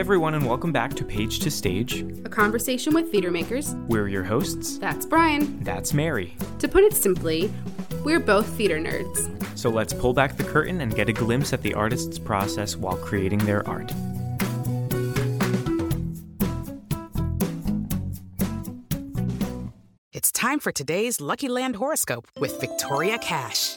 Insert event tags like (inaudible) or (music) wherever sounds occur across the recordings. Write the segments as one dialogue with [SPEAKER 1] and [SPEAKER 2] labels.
[SPEAKER 1] Everyone, and welcome back to Page to Stage,
[SPEAKER 2] a conversation with theater makers.
[SPEAKER 1] We're your hosts.
[SPEAKER 2] That's Brian.
[SPEAKER 1] That's Mary.
[SPEAKER 2] To put it simply, we're both theater nerds.
[SPEAKER 1] So let's pull back the curtain and get a glimpse at the artist's process while creating their art.
[SPEAKER 3] It's time for today's Lucky Land horoscope with Victoria Cash.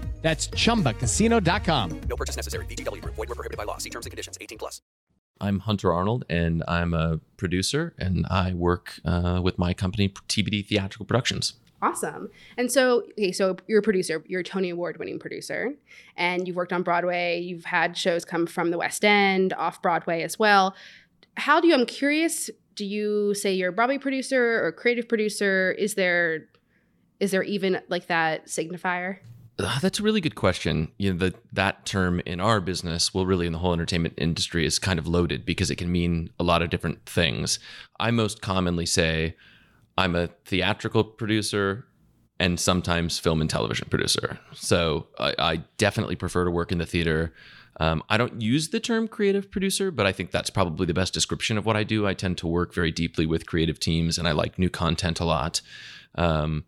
[SPEAKER 4] That's chumbacasino.com.
[SPEAKER 5] No purchase necessary. VGW Group. Void where prohibited by law. See terms and conditions. 18 plus.
[SPEAKER 6] I'm Hunter Arnold, and I'm a producer, and I work uh, with my company, TBD Theatrical Productions.
[SPEAKER 2] Awesome. And so, okay, so you're a producer, you're a Tony Award winning producer, and you've worked on Broadway. You've had shows come from the West End, off Broadway as well. How do you, I'm curious, do you say you're a Broadway producer or creative producer? Is there, is there even like that signifier?
[SPEAKER 6] Uh, that's a really good question. You know, the, that term in our business, well, really in the whole entertainment industry, is kind of loaded because it can mean a lot of different things. I most commonly say I'm a theatrical producer and sometimes film and television producer. So I, I definitely prefer to work in the theater. Um, I don't use the term creative producer, but I think that's probably the best description of what I do. I tend to work very deeply with creative teams and I like new content a lot. Um,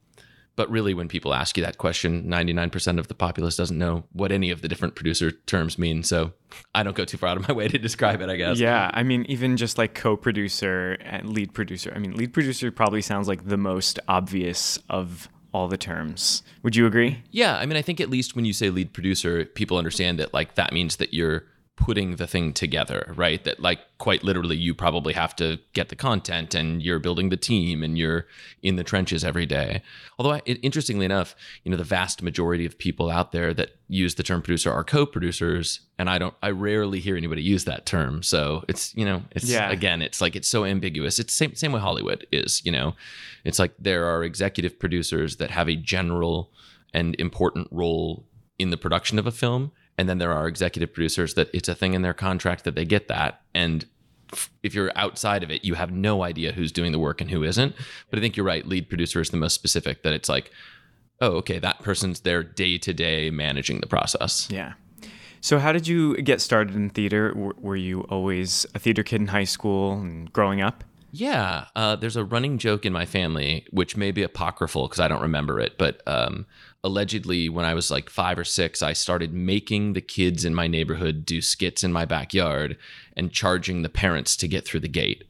[SPEAKER 6] but really, when people ask you that question, 99% of the populace doesn't know what any of the different producer terms mean. So I don't go too far out of my way to describe it, I guess.
[SPEAKER 1] Yeah. I mean, even just like co producer and lead producer. I mean, lead producer probably sounds like the most obvious of all the terms. Would you agree?
[SPEAKER 6] Yeah. I mean, I think at least when you say lead producer, people understand that like that means that you're putting the thing together, right? That like quite literally you probably have to get the content and you're building the team and you're in the trenches every day. Although it, interestingly enough, you know, the vast majority of people out there that use the term producer are co-producers and I don't I rarely hear anybody use that term. So it's, you know, it's
[SPEAKER 1] Yeah.
[SPEAKER 6] again, it's like it's so ambiguous. It's same same way Hollywood is, you know. It's like there are executive producers that have a general and important role in the production of a film and then there are executive producers that it's a thing in their contract that they get that and if you're outside of it you have no idea who's doing the work and who isn't but i think you're right lead producer is the most specific that it's like oh okay that person's there day to day managing the process
[SPEAKER 1] Yeah. So, how did you get started in theater? W- Were you always a theater kid in high school and growing up?
[SPEAKER 6] Yeah, uh, there's a running joke in my family, which may be apocryphal because I don't remember it, but um, allegedly, when I was like five or six, I started making the kids in my neighborhood do skits in my backyard and charging the parents to get through the gate.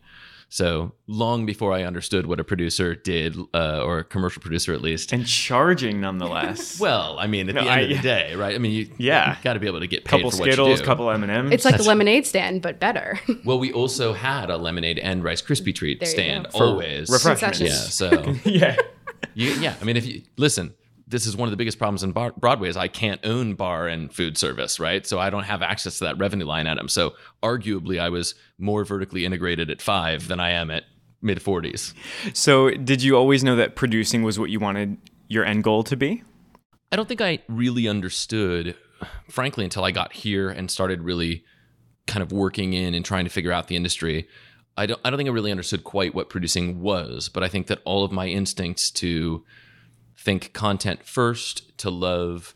[SPEAKER 6] So long before I understood what a producer did, uh, or a commercial producer at least,
[SPEAKER 1] and charging nonetheless. (laughs)
[SPEAKER 6] well, I mean, at
[SPEAKER 1] No,
[SPEAKER 6] the end
[SPEAKER 1] I-
[SPEAKER 6] of the day, right? I mean, you
[SPEAKER 1] Yeah.
[SPEAKER 6] got to be able to get paid
[SPEAKER 1] couple
[SPEAKER 6] for what you
[SPEAKER 1] Skittles,
[SPEAKER 6] do.
[SPEAKER 1] couple M and M's.
[SPEAKER 2] It's like the lemonade stand, but better. (laughs)
[SPEAKER 6] Well, we also had a lemonade and Rice Krispie treat stand
[SPEAKER 2] go.
[SPEAKER 1] For
[SPEAKER 6] always.
[SPEAKER 1] refreshments.
[SPEAKER 6] Yeah. So (laughs)
[SPEAKER 1] yeah.
[SPEAKER 6] you, yeah, I mean, if you listen, this is one of the biggest problems in bar, Broadway is I can't own bar and food service, right? So I don't have access to that revenue line item. So arguably, I was more vertically integrated at five than I am at mid forties.
[SPEAKER 1] So, did you always know that producing was what you wanted your end goal to be?
[SPEAKER 6] I don't think I really understood, frankly, until I got here and started really kind of working in and trying to figure out the industry. I don't, I don't think I really understood quite what producing was, but I think that all of my instincts to think content first, to love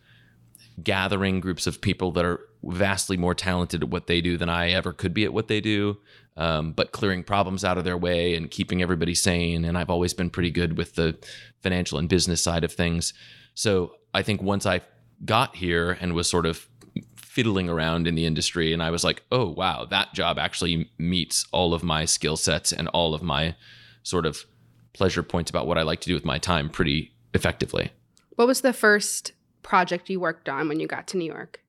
[SPEAKER 6] gathering groups of people that are vastly more talented at what they do than I ever could be at what they do, um, but clearing problems out of their way and keeping everybody sane. And I've always been pretty good with the financial and business side of things. So I think once I got here and was sort of fiddling around in the industry, and I was like, oh, wow, that job actually meets all of my skill sets and all of my sort of pleasure points about what I like to do with my time pretty effectively.
[SPEAKER 2] what was the first project you worked on when you got to New York?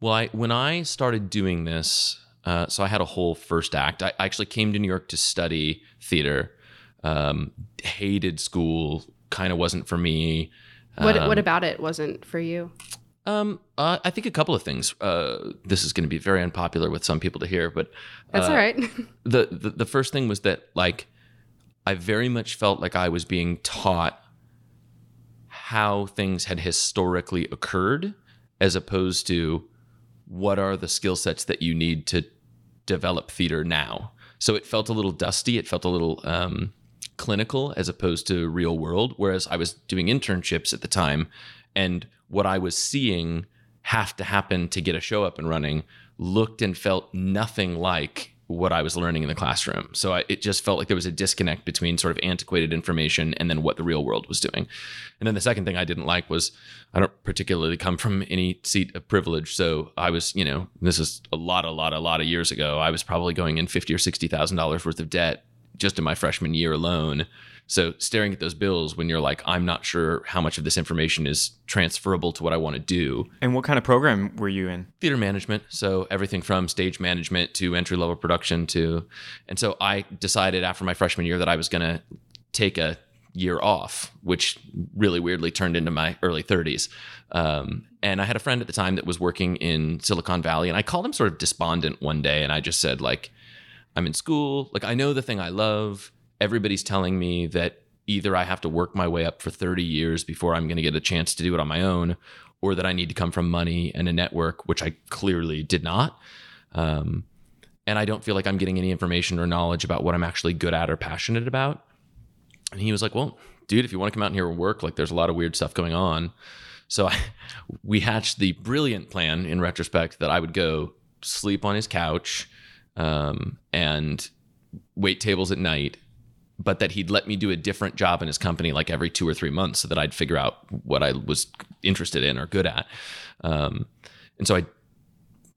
[SPEAKER 6] Well, I, when I started doing this, uh, so I had a whole first act. I, I actually came to New York to study theater. Um, hated school, kind of wasn't for me.
[SPEAKER 2] What
[SPEAKER 6] Um,
[SPEAKER 2] what about it wasn't for you?
[SPEAKER 6] Um, uh, I think a couple of things. Uh, this is going to be very unpopular with some people to hear, but
[SPEAKER 2] That's
[SPEAKER 6] uh,
[SPEAKER 2] all right.
[SPEAKER 6] the, the the first thing was that like I very much felt like I was being taught how things had historically occurred as opposed to what are the skill sets that you need to develop theater now. So it felt a little dusty, it felt a little um, clinical as opposed to real world whereas I was doing internships at the time and what I was seeing have to happen to get a show up and running looked and felt nothing like what I was learning in the classroom. So I, it just felt like there was a disconnect between sort of antiquated information and then what the real world was doing. And then the second thing I didn't like was I don't particularly come from any seat of privilege. So I was, you know, this is a lot, a lot, a lot of years ago. I was probably going in fifty or sixty thousand dollars worth of debt just in my freshman year alone. So staring at those bills when you're like, I'm not sure how much of this information is transferable to what I want to do.
[SPEAKER 1] And what kind of program were you in?
[SPEAKER 6] Theater management. So everything from stage management to entry level production to, and so I decided after my freshman year that I was going to take a year off, which really weirdly turned into my early 30s. Um, and I had a friend at the time that was working in Silicon Valley, and I called him sort of despondent one day, and I just said like, I'm in school, like I know the thing I love. Everybody's telling me that either I have to work my way up for 30 years before I'm going to get a chance to do it on my own, or that I need to come from money and a network, which I clearly did not. Um, and I don't feel like I'm getting any information or knowledge about what I'm actually good at or passionate about. And he was like, "Well, dude, if you want to come out here and work, like there's a lot of weird stuff going on." So I, (laughs) we hatched the brilliant plan in retrospect that I would go sleep on his couch um, and wait tables at night, but that he'd let me do a different job in his company like every two or three months so that I'd figure out what I was interested in or good at. Um, and so I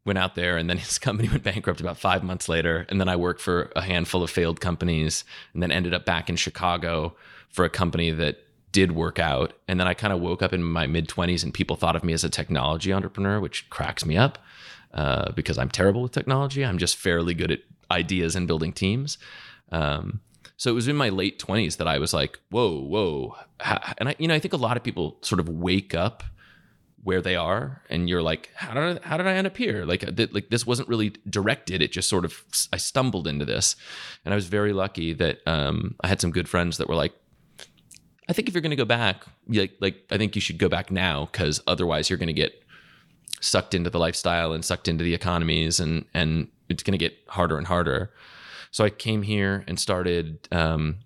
[SPEAKER 6] went out there and then (laughs) his company went bankrupt about five months later. And then I worked for a handful of failed companies and then ended up back in Chicago for a company that did work out. And then I kind of woke up in my mid 20s and people thought of me as a technology entrepreneur, which cracks me up uh, because I'm terrible with technology. I'm just fairly good at ideas and building teams. Um, so it was in my late 20s that I was like, whoa, whoa. And I, you know, I think a lot of people sort of wake up where they are and you're like how did I, how did I end up here? Like th- like this wasn't really directed. It just sort of I stumbled into this. And I was very lucky that um, I had some good friends that were like I think if you're going to go back like like I think you should go back now cuz otherwise you're going to get sucked into the lifestyle and sucked into the economies and and it's going to get harder and harder so I came here and started um,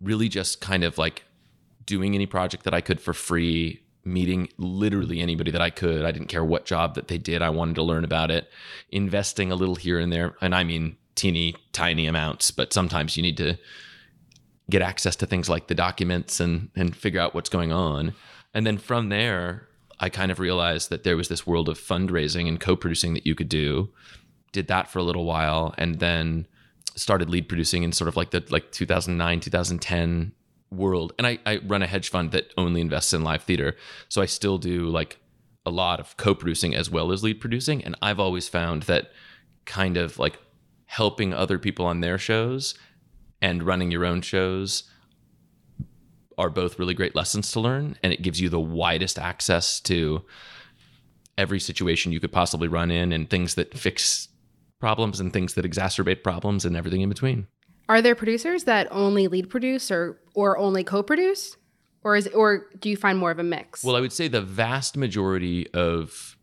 [SPEAKER 6] really just kind of like doing any project that I could for free meeting literally anybody that I could. I didn't care what job that they did. I wanted to learn about it, investing a little here and there. And I mean, teeny tiny amounts, but sometimes you need to get access to things like the documents and, and figure out what's going on. And then from there, I kind of realized that there was this world of fundraising and co producing that you could do. Did that for a little while. And then started lead producing in sort of like the like 2009 2010 world. And I, I run a hedge fund that only invests in live theater. So i still do like a lot of co-producing as well as lead producing. And i've always found that kind of like helping other people on their shows and running your own shows are both really great lessons to learn. And it gives you the widest access to every situation you could possibly run in and things that fix problems and things that exacerbate problems and everything in between
[SPEAKER 2] Are there producers that only lead produce or or only co-produce, or is or do you find more of a mix?
[SPEAKER 6] Well, I would say the vast majority of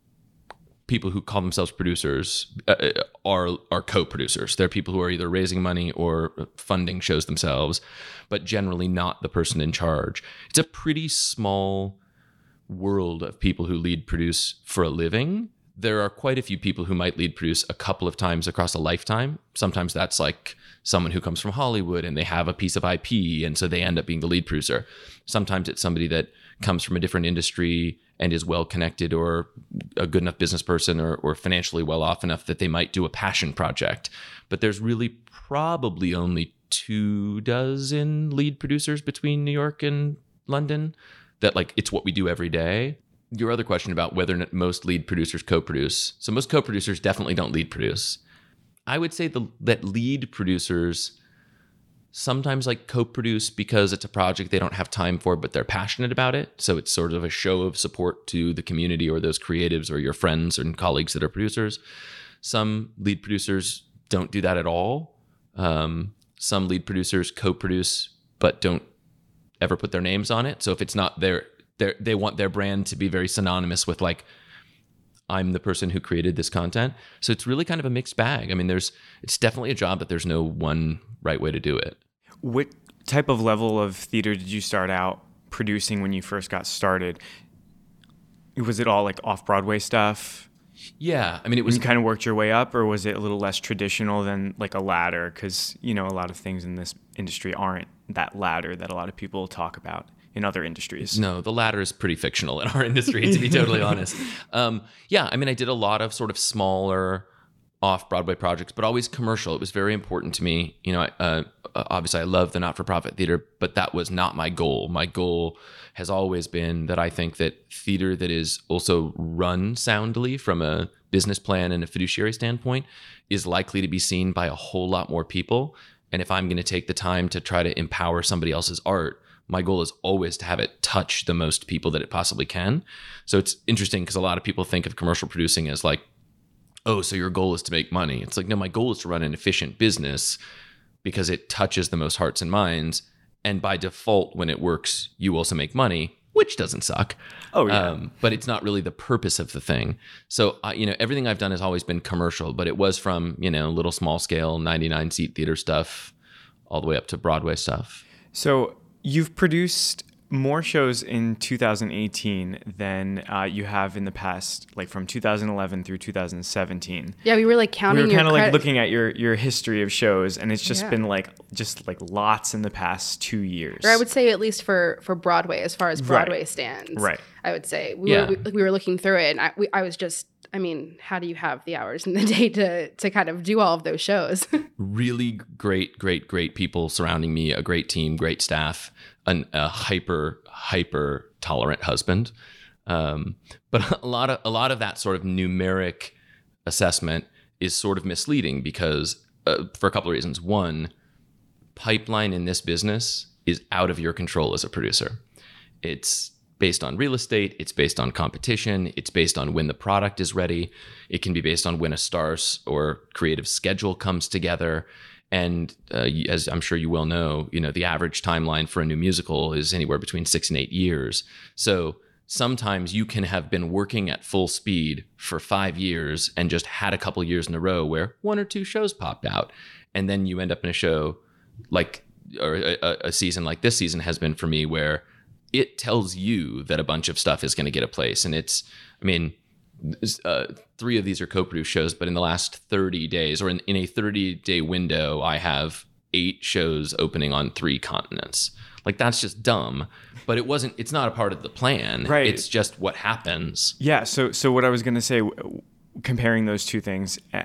[SPEAKER 6] people who call themselves producers uh, are are co-producers. They're people who are either raising money or funding shows themselves, but generally not the person in charge. It's a pretty small world of people who lead produce for a living. There are quite a few people who might lead produce a couple of times across a lifetime. Sometimes that's like someone who comes from Hollywood and they have a piece of IP and so they end up being the lead producer. Sometimes it's somebody that comes from a different industry and is well connected or a good enough business person or, or financially well off enough that they might do a passion project. But there's really probably only two dozen lead producers between New York and London that like it's what we do every day. Your other question about whether most lead producers co-produce. So most co-producers definitely don't lead produce. I would say the, that lead producers sometimes like co-produce because it's a project they don't have time for but they're passionate about it so it's sort of a show of support to the community or those creatives or your friends and colleagues that are producers some lead producers don't do that at all um, some lead producers co-produce but don't ever put their names on it so if it's not their they want their brand to be very synonymous with like I'm the person who created this content. So it's really kind of a mixed bag. I mean, there's it's definitely a job that there's no one right way to do it.
[SPEAKER 1] What type of level of theater did you start out producing when you first got started? Was it all like off Broadway stuff?
[SPEAKER 6] Yeah, I mean, it was
[SPEAKER 1] you kind of worked your way up, or was it a little less traditional than like a ladder? Because you know, a lot of things in this industry aren't that ladder that a lot of people talk about in other industries.
[SPEAKER 6] No, the latter is pretty fictional in our (laughs) industry, to be totally (laughs) honest. Um, yeah, I mean, I did a lot of sort of smaller off Broadway projects, but always commercial. It was very important to me. You know, uh, obviously, I love the not for profit theater, but that was not my goal. My goal has always been that I think that theater that is also run soundly from a business plan and a fiduciary standpoint is likely to be seen by a whole lot more people. And if I'm going to take the time to try to empower somebody else's art, my goal is always to have it touch the most people that it possibly can. So it's interesting because a lot of people think of commercial producing as like, oh, so your goal is to make money. It's like, no, my goal is to run an efficient business because it touches the most hearts and minds. And by default, when it works, you also make money, which doesn't suck.
[SPEAKER 1] Oh, yeah.
[SPEAKER 6] Um, but it's not really the purpose of the thing. So, uh, you know, everything I've done has always been commercial, but it was from, you know, little small scale 99 seat theater stuff all the way up to Broadway stuff.
[SPEAKER 1] So, You've produced more shows in 2018 than uh, you have in the past, like from 2011 through 2017.
[SPEAKER 2] Yeah, we were like counting.
[SPEAKER 1] We were kind of like looking at your your history of shows, and it's just
[SPEAKER 2] Yeah.
[SPEAKER 1] been like just like lots in the past two years.
[SPEAKER 2] or I would say at least for for Broadway, as far as
[SPEAKER 1] Right.
[SPEAKER 2] Broadway stands.
[SPEAKER 1] Right.
[SPEAKER 2] I would say we
[SPEAKER 6] Yeah.
[SPEAKER 2] were we, we were looking through it, and I we, I was just. I mean, how do you have the hours in the (laughs) day to to kind of do all of those shows? (laughs)
[SPEAKER 6] really great, great, great people surrounding me, a great team, great staff, an, a hyper, hyper tolerant husband. Um, but (laughs) a lot of a lot of that sort of numeric assessment is sort of misleading because uh, for a couple of reasons. One, pipeline in this business is out of your control as a producer. It's based on real estate, it's based on competition, it's based on when the product is ready, it can be based on when a star's or creative schedule comes together. And uh, as I'm sure you well know, you know the average timeline for a new musical is anywhere between six and eight years. So sometimes you can have been working at full speed for five years and just had a couple years in a row where one or two shows popped out, and then you end up in a show like or a, a- a season like this season has been for me where it tells you that a bunch of stuff is going to get a place and it's i mean uh, three of these are co-produced shows but in the last 30 days or in, in a 30 day window i have eight shows opening on three continents like that's just dumb but it wasn't it's not a part of the plan
[SPEAKER 1] Right.
[SPEAKER 6] it's just what happens
[SPEAKER 1] Yeah. So so what I was gonna say, comparing those two things, uh,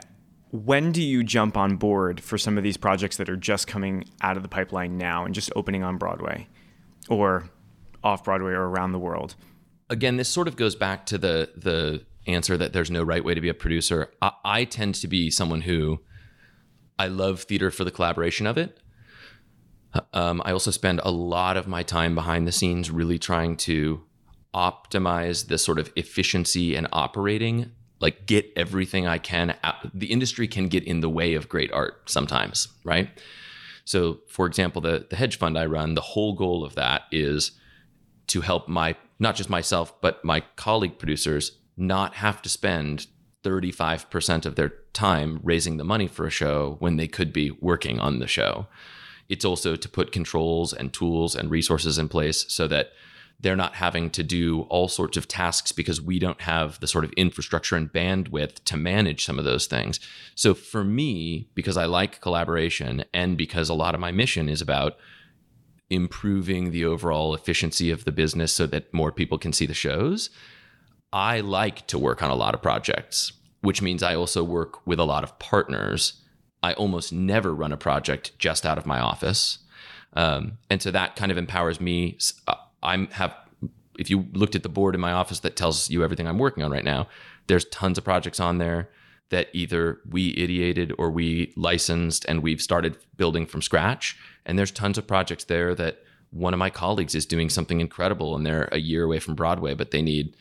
[SPEAKER 1] when do you jump on board for some of these projects that are just coming out of the pipeline now and just opening on Broadway or off Broadway or around the world?
[SPEAKER 6] Again, this sort of goes back to the the answer that there's no right way to be a producer. I, I tend to be someone who I love theater for the collaboration of it. Um, I also spend a lot of my time behind the scenes really trying to optimize the sort of efficiency and operating like get everything I can out. The industry can get in the way of great art sometimes, right? So, for example, the the hedge fund I run, the whole goal of that is to help my not just myself but my colleague producers not have to spend 35% of their time raising the money for a show when they could be working on the show. It's also to put controls and tools and resources in place so that they're not having to do all sorts of tasks because we don't have the sort of infrastructure and bandwidth to manage some of those things. So for me, because I like collaboration and because a lot of my mission is about improving the overall efficiency of the business so that more people can see the shows, I like to work on a lot of projects, which means I also work with a lot of partners. I almost never run a project just out of my office. Um, and so that kind of empowers me. Uh, I'm have if you looked at the board in my office that tells you everything I'm working on right now, there's tons of projects on there that either we ideated or we licensed and we've started building from scratch. And there's tons of projects there that one of my colleagues is doing something incredible and they're a year away from Broadway, but they need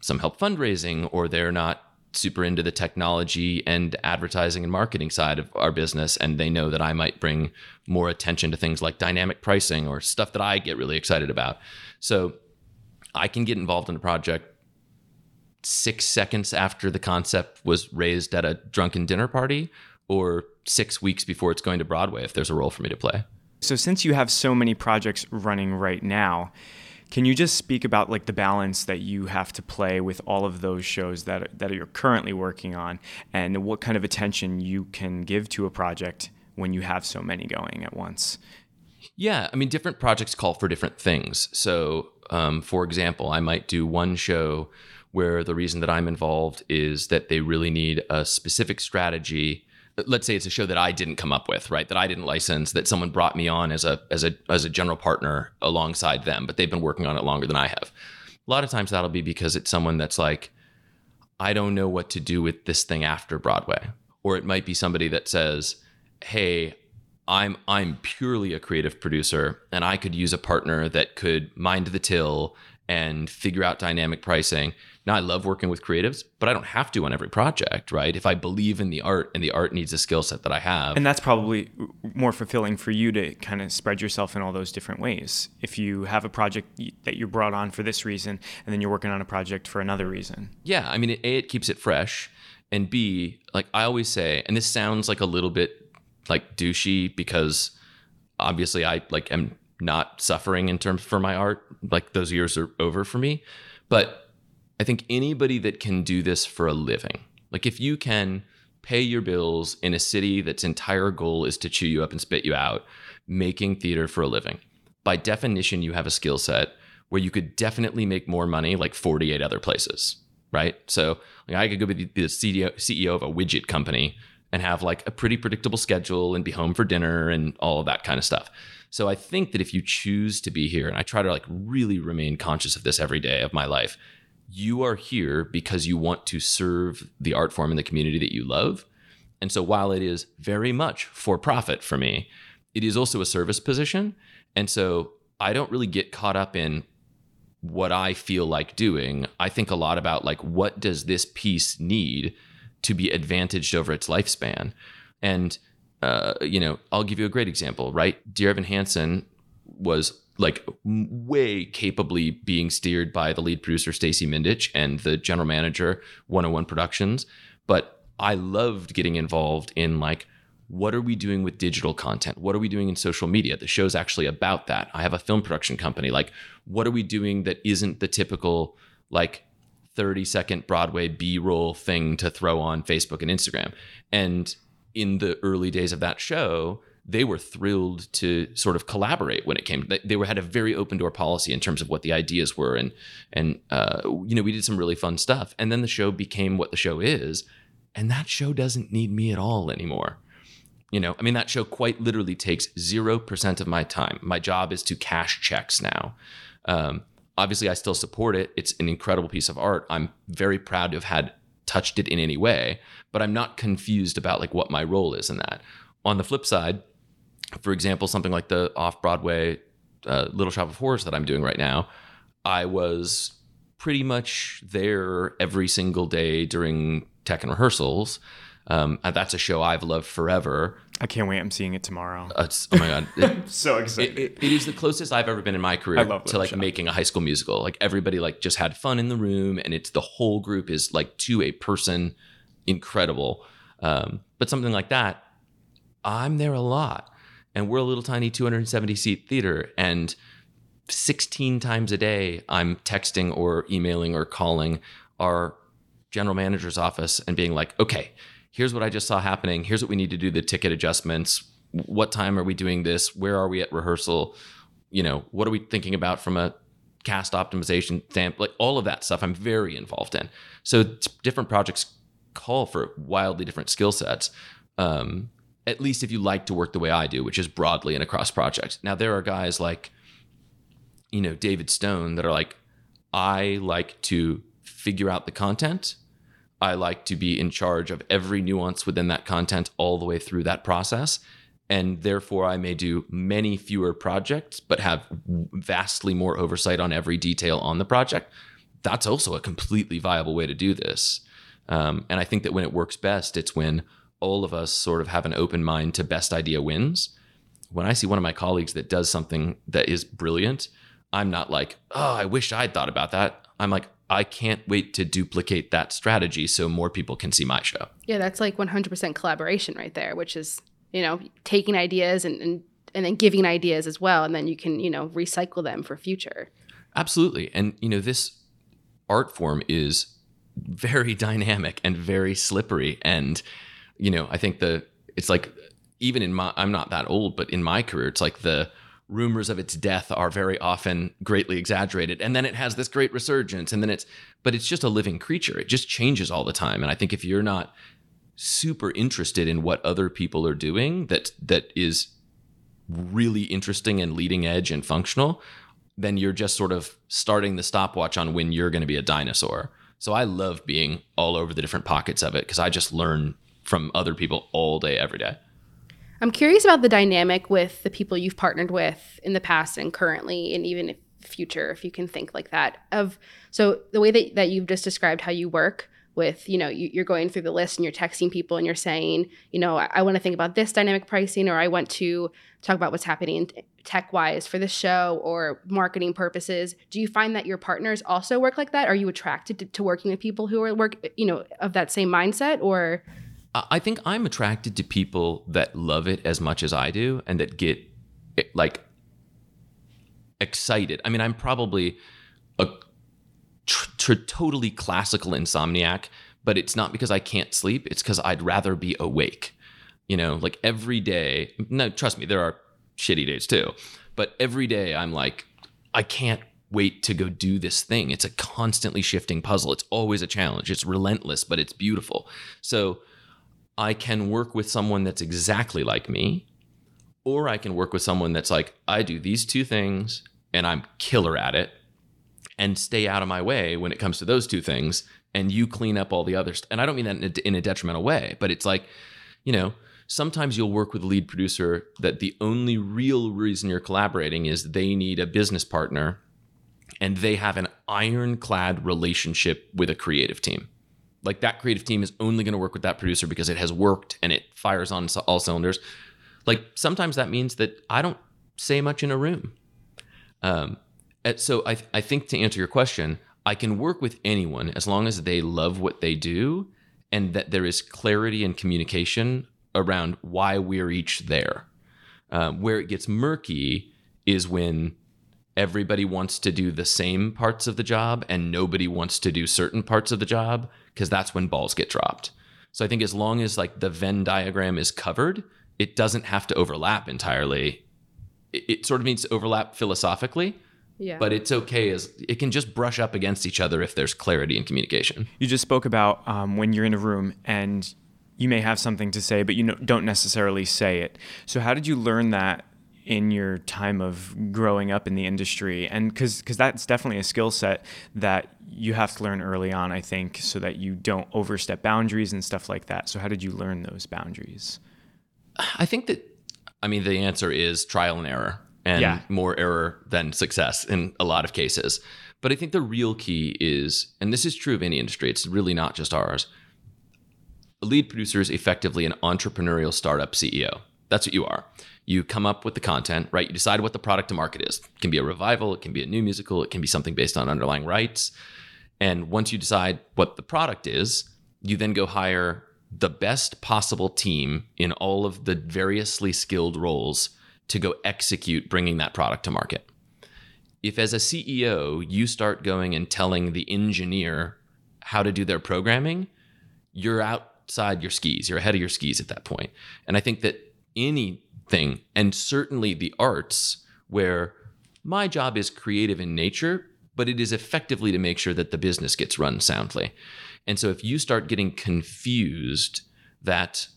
[SPEAKER 6] some help fundraising or they're not super into the technology and advertising and marketing side of our business and they know that I might bring more attention to things like dynamic pricing or stuff that I get really excited about. So I can get involved in a project 6 seconds after the concept was raised at a drunken dinner party or 6 weeks before it's going to Broadway if there's a role for me to play.
[SPEAKER 1] So since you have so many projects running right now, can you just speak about like the balance that you have to play with all of those shows that that you're currently working on, and what kind of attention you can give to a project when you have so many going at once?
[SPEAKER 6] Yeah, I mean, different projects call for different things. So, um, for example, I might do one show where the reason that I'm involved is that they really need a specific strategy let's say it's a show that I didn't come up with, right? That I didn't license, that someone brought me on as a as a as a general partner alongside them, but they've been working on it longer than I have. A lot of times that'll be because it's someone that's like, I don't know what to do with this thing after Broadway. Or it might be somebody that says, Hey, I'm I'm purely a creative producer and I could use a partner that could mind the till and figure out dynamic pricing now, I love working with creatives, but I don't have to on every project, right? If I believe in the art and the art needs a skill set that I have.
[SPEAKER 1] And that's probably more fulfilling for you to kind of spread yourself in all those different ways. If you have a project that you're brought on for this reason, and then you're working on a project for another reason.
[SPEAKER 6] Yeah. I mean, A, it keeps it fresh. And B, like I always say, and this sounds like a little bit like douchey because obviously I like am not suffering in terms for my art. Like those years are over for me. But I think anybody that can do this for a living, like if you can pay your bills in a city that's entire goal is to chew you up and spit you out, making theater for a living, by definition, you have a skill set where you could definitely make more money like 48 other places, right? So like I could go be the CEO, CEO of a widget company and have like a pretty predictable schedule and be home for dinner and all of that kind of stuff. So I think that if you choose to be here, and I try to like really remain conscious of this every day of my life, you are here because you want to serve the art form in the community that you love. And so while it is very much for profit for me, it is also a service position. And so I don't really get caught up in what I feel like doing. I think a lot about like what does this piece need to be advantaged over its lifespan? And uh, you know, I'll give you a great example, right? Dear Evan Hansen was like way capably being steered by the lead producer Stacey Mindich and the general manager 101 Productions. But I loved getting involved in like what are we doing with digital content? What are we doing in social media? The show's actually about that. I have a film production company. Like, what are we doing that isn't the typical like 30 second Broadway B roll thing to throw on Facebook and Instagram? And in the early days of that show, they were thrilled to sort of collaborate when it came. They were had a very open door policy in terms of what the ideas were, and and uh, you know we did some really fun stuff. And then the show became what the show is, and that show doesn't need me at all anymore. You know, I mean, that show quite literally takes 0% of my time. My job is to cash checks now. Um, obviously, I still support it. It's an incredible piece of art. I'm very proud to have had touched it in any way, but I'm not confused about like what my role is in that. On the flip side, for example, something like the off Broadway uh, Little Shop of Horrors that I'm doing right now, I was pretty much there every single day during tech and rehearsals. Um, and that's a show I've loved forever.
[SPEAKER 1] I can't wait. I'm seeing it tomorrow.
[SPEAKER 6] Uh, oh my god, (laughs) It-
[SPEAKER 1] so excited.
[SPEAKER 6] it- it is the closest I've ever been in my career to like
[SPEAKER 1] Shop.
[SPEAKER 6] making a high school musical. Like everybody like just had fun in the room, and it's the whole group is like to a person incredible. Um, but something like that, I'm there a lot, and we're a little tiny 270 seat theater, and 16 times a day I'm texting or emailing or calling our general manager's office and being like, okay, here's what I just saw happening. Here's what we need to do the ticket adjustments. What time are we doing this? Where are we at rehearsal? You know, what are we thinking about from a cast optimization stamp? Like all of that stuff I'm very involved in. So different projects call for wildly different skill sets. Um, at least if you like to work the way I do, which is broadly and across projects. Now there are guys like you know, David Stone that are like, I like to figure out the content. I like to be in charge of every nuance within that content all the way through that process. And therefore, I may do many fewer projects, but have vastly more oversight on every detail on the project. That's also a completely viable way to do this. Um, and I think that when it works best, it's when all of us sort of have an open mind to best idea wins. When I see one of my colleagues that does something that is brilliant, I'm not like, oh, I wish I'd thought about that. I'm like, I can't wait to duplicate that strategy so more people can see my show.
[SPEAKER 2] Yeah, that's like 100% collaboration right there, which is, you know, taking ideas and, and, and then giving ideas as well. And then you can, you know, recycle them for future.
[SPEAKER 6] Absolutely. And, you know, this art form is very (laughs) dynamic and very slippery. And, you know, I think the, it's like, even in my, I'm not that old, but in my career, it's like the, rumors of its death are very often greatly exaggerated. And then it has this great resurgence and then it's but it's just a living creature. It just changes all the time. And i think if you're not super interested in what other people are doing that that is really interesting and leading edge and functional then you're just sort of starting the stopwatch on when you're going to be a dinosaur. So i love being all over the different pockets of it because i just learn from other people all day every day
[SPEAKER 2] I'm curious about the dynamic with the people you've partnered with in the past and currently, and even future, if you can think like that. Of so the way that, that you've just described how you work with, you know, you, you're going through the list and you're texting people and you're saying, you know, I, I want to think about this dynamic pricing, or I want to talk about what's happening tech wise for this show or marketing purposes. Do you find that your partners also work like that? Are you attracted to, to working with people who are work, you know, of that same mindset, or?
[SPEAKER 6] I think I'm attracted to people that love it as much as I do and that get eh, like excited. I mean, I'm probably a tr- tr- totally classical insomniac, but it's not because I can't sleep. It's because I'd rather be awake. You know, like every day. No, trust me, there are shitty days too. But every day I'm like, I can't wait to go do this thing. It's a constantly shifting puzzle. It's always a challenge. It's relentless, but it's beautiful. So I can work with someone that's exactly like me, or I can work with someone that's like, I do these two things and I'm killer at it and stay out of my way when it comes to those two things. And you clean up all the others. And I don't mean that in a, in a detrimental way, but it's like, you know, sometimes you'll work with a lead producer that the only real reason you're collaborating is they need a business partner and they have an ironclad relationship with a creative team like that creative team is only going to work with that producer because it has worked and it fires on all cylinders. Like sometimes that means that i don't say much in a room. Um, so I, I think to answer your question i can work with anyone as long as they love what they do and that there is clarity and communication around why we're each there. Um, where it gets murky is when everybody wants to do the same parts of the job and nobody wants to do certain parts of the job because that's when balls get dropped. So I think as long as like the Venn diagram is covered, it doesn't have to overlap entirely. It, it sort of needs to overlap philosophically,
[SPEAKER 2] Yeah.
[SPEAKER 6] But it's okay as it can just brush up against each other if there's clarity in communication.
[SPEAKER 1] You just spoke about um, when you're in a room and you may have something to say, but you no- don't necessarily say it. So, how did you learn that in your time of growing up in the industry? And because because that's definitely a skill set that you have to learn early on, I think, so that you don't overstep boundaries and stuff like that. So, how did you learn those boundaries?
[SPEAKER 6] I think that, I mean, the answer is trial and error and
[SPEAKER 1] Yeah.
[SPEAKER 6] more error than success in a lot of cases. But I think the real key is, and this is true of any industry, it's really not just ours. A lead producer is effectively an entrepreneurial startup CEO. That's what you are. You come up with the content, right? You decide what the product to market is. It can be a revival, it can be a new musical, it can be something based on underlying rights. And once you decide what the product is, you then go hire the best possible team in all of the variously skilled roles to go execute bringing that product to market. If, as a CEO, you start going and telling the engineer how to do their programming, you're outside your skis. You're ahead of your skis at that point. And I think that anything, and certainly the arts, where my job is creative in nature, but it is effectively to make sure that the business gets run soundly. And so if you start getting confused that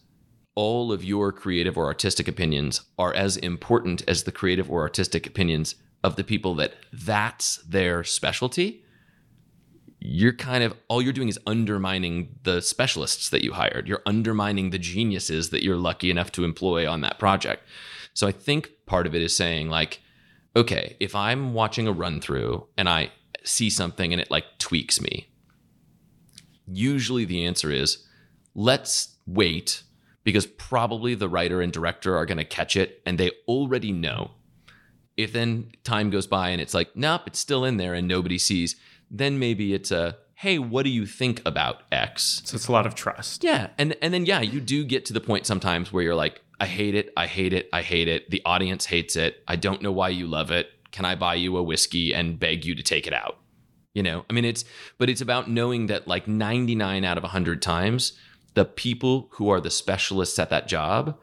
[SPEAKER 6] all of your creative or artistic opinions are as important as the creative or artistic opinions of the people that that's their specialty, you're kind of all you're doing is undermining the specialists that you hired. You're undermining the geniuses that you're lucky enough to employ on that project. So I think part of it is saying like, okay, if I'm watching a run through and I see something and it like tweaks me, usually the answer is let's wait because probably the writer and director are going to catch it and they already know. If then time goes by and it's like, nope, it's still in there and nobody sees, then maybe it's a, hey, what do you think about X?
[SPEAKER 1] So, it's a lot of trust.
[SPEAKER 6] Yeah. And and then yeah, you do get to the point sometimes where you're like, I hate it, I hate it, I hate it. The audience hates it. I don't know why you love it. Can I buy you a whiskey and beg you to take it out? You know, I mean it's but it's about knowing that like 99 out of 100 times the people who are the specialists at that job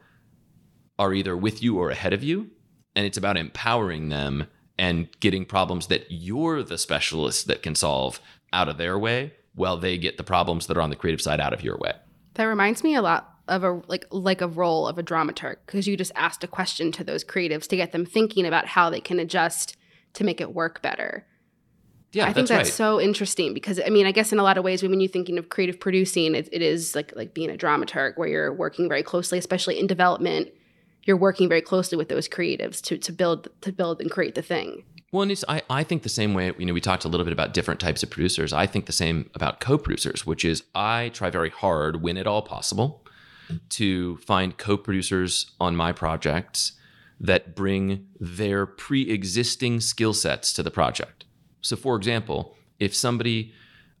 [SPEAKER 6] are either with you or ahead of you and it's about empowering them and getting problems that you're the specialist that can solve out of their way while they get the problems that are on the creative side out of your way.
[SPEAKER 2] That reminds me a lot of a like like a role of a dramaturg because you just asked a question to those creatives to get them thinking about how they can adjust to make it work better.
[SPEAKER 6] Yeah,
[SPEAKER 2] I think
[SPEAKER 6] that's
[SPEAKER 2] that's
[SPEAKER 6] right.
[SPEAKER 2] so interesting because I mean, I guess in a lot of ways, when you're thinking of creative producing, it, it is like like being a dramaturg where you're working very closely, especially in development. You're working very closely with those creatives to to build to build and create the thing.
[SPEAKER 6] Well, and I, I think the same way, you know, we talked a little bit about different types of producers. I think the same about co producers, which is I try very hard, when at all possible, to find co producers on my projects that bring their pre existing skill sets to the project. So, for example, if somebody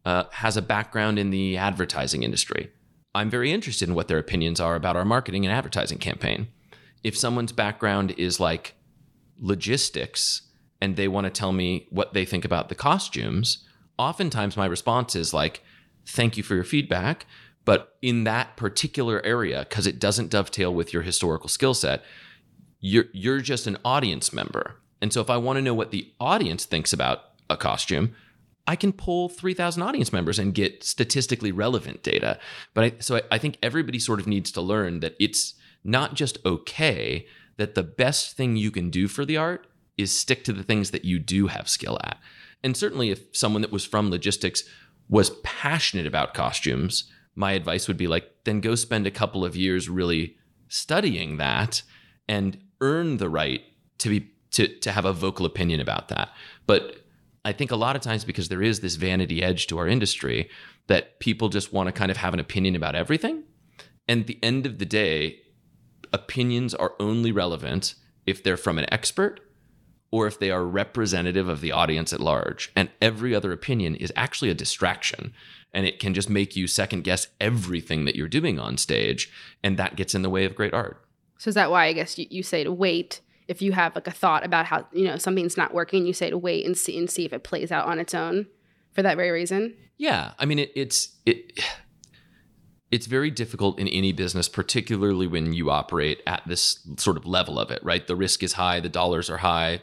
[SPEAKER 6] uh, has a background in the advertising industry, I'm very interested in what their opinions are about our marketing and advertising campaign. If someone's background is like logistics and they want to tell me what they think about the costumes, oftentimes my response is like, thank you for your feedback. But in that particular area, because it doesn't dovetail with your historical skill set, you're you're just an audience member. And so if I want to know what the audience thinks about a costume, I can pull 3,000 audience members and get statistically relevant data. But I, so I, I think everybody sort of needs to learn that it's not just okay, that the best thing you can do for the art is stick to the things that you do have skill at. And certainly if someone that was from logistics was passionate about costumes, my advice would be like, then go spend a couple of years really studying that and earn the right to be to, to have a vocal opinion about that. But I think a lot of times because there is this vanity edge to our industry that people just want to kind of have an opinion about everything. And the end of the day, opinions are only relevant if they're from an expert or if they are representative of the audience at large. And every other opinion is actually a distraction. And it can just make you second guess everything that you're doing on stage. And that gets in the way of great art.
[SPEAKER 2] So is that why I guess you, you say to wait if you have like a thought about how you know something's not working, you say to wait and see and see if it plays out on its own for that very reason.
[SPEAKER 6] Yeah, I mean it, it's it. It's very difficult in any business, particularly when you operate at this sort of level of it, right? The risk is high, the dollars are high,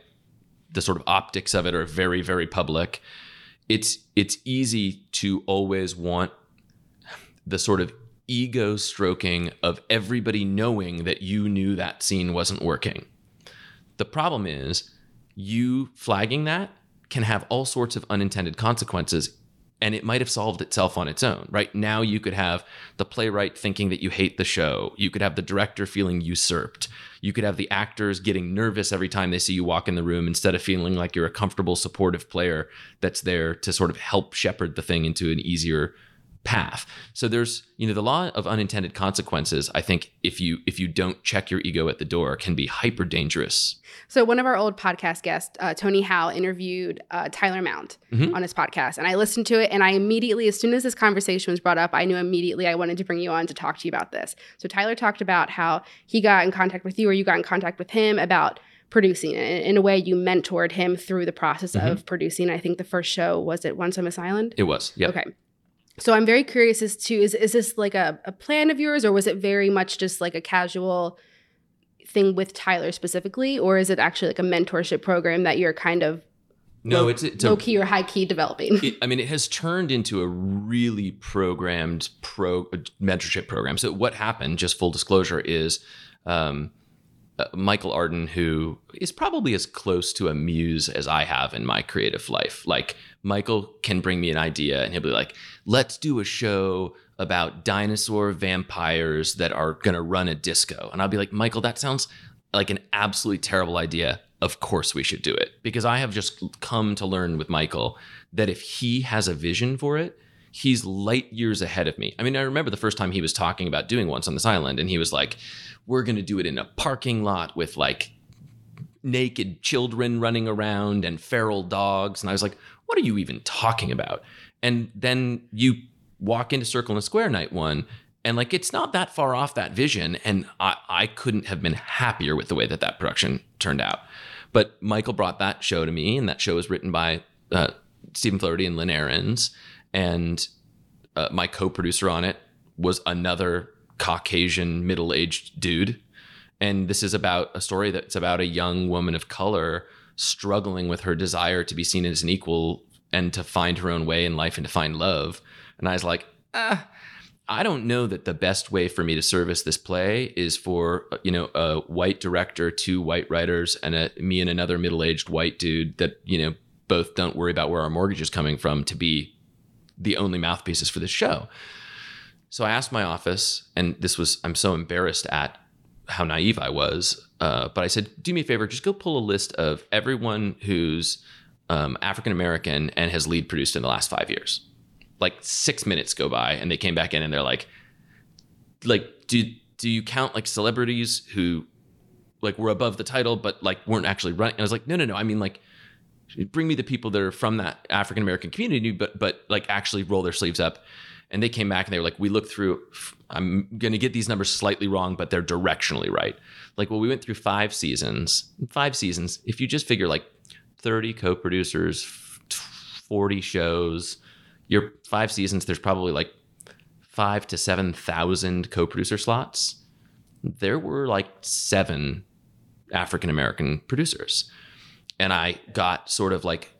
[SPEAKER 6] the sort of optics of it are very very public. It's it's easy to always want the sort of ego stroking of everybody knowing that you knew that scene wasn't working. The problem is you flagging that can have all sorts of unintended consequences and it might have solved itself on its own. Right now, you could have the playwright thinking that you hate the show. You could have the director feeling usurped. You could have the actors getting nervous every time they see you walk in the room instead of feeling like you're a comfortable, supportive player that's there to sort of help shepherd the thing into an easier path. So there's, you know, the law of unintended consequences, I think if you if you don't check your ego at the door can be hyper dangerous.
[SPEAKER 2] So one of our old podcast guests, uh, Tony Howe, interviewed uh, Tyler Mount
[SPEAKER 6] Mhm.
[SPEAKER 2] on his podcast, and I listened to it, and I immediately, as soon as this conversation was brought up, I knew immediately I wanted to bring you on to talk to you about this. So Tyler talked about how he got in contact with you, or you got in contact with him about producing, and in a way, you mentored him through the process of producing. I think the first show was it Once on This Island.
[SPEAKER 6] It was. Yeah.
[SPEAKER 2] Okay. So I'm very curious as to is is this like a, a plan of yours or was it very much just like a casual thing with Tyler specifically, or is it actually like a mentorship program that you're kind of
[SPEAKER 6] No,
[SPEAKER 2] low,
[SPEAKER 6] it's it's a
[SPEAKER 2] low key or high key developing?
[SPEAKER 6] it, I mean, it has turned into a really programmed pro mentorship program. So what happened? Just full disclosure is. Um, uh, Michael Arden, who is probably as close to a muse as I have in my creative life. Like, Michael can bring me an idea and he'll be like, let's do a show about dinosaur vampires that are going to run a disco. And I'll be like, Michael, that sounds like an absolutely terrible idea. Of course we should do it. Because I have just come to learn with Michael that if he has a vision for it, he's light years ahead of me. I mean, I remember the first time he was talking about doing Once on this Island, and he was like, we're going to do it in a parking lot with like naked children running around and feral dogs. And I was like, what are you even talking about? And then you walk into Circle and Square Night one, and like it's not that far off that vision. And I, I couldn't have been happier with the way that that production turned out. But Michael brought that show to me, and that show was written by uh, Stephen Flaherty and Lynn Ahrens. And uh, my co producer on it was another Caucasian middle aged dude. And this is about a story that's about a young woman of color struggling with her desire to be seen as an equal and to find her own way in life and to find love. And I was like, ah, I don't know that the best way for me to service this play is for you know a white director, two white writers, and a me and another middle-aged white dude that you know both don't worry about where our mortgage is coming from to be the only mouthpieces for this show. So I asked my office, and this was I'm so embarrassed at how naive I was, uh, but I said, do me a favor, just go pull a list of everyone who's um, African American and has lead produced in the last five years like six minutes go by and they came back in and they're like like do do you count like celebrities who like were above the title but like weren't actually running and i was like no no no i mean like bring me the people that are from that african american community but but like actually roll their sleeves up and they came back and they were like we looked through i'm going to get these numbers slightly wrong but they're directionally right like well we went through five seasons five seasons if you just figure like 30 co-producers 40 shows your five seasons, there's probably like five to 7,000 co producer slots. There were like seven African American producers. And I got sort of like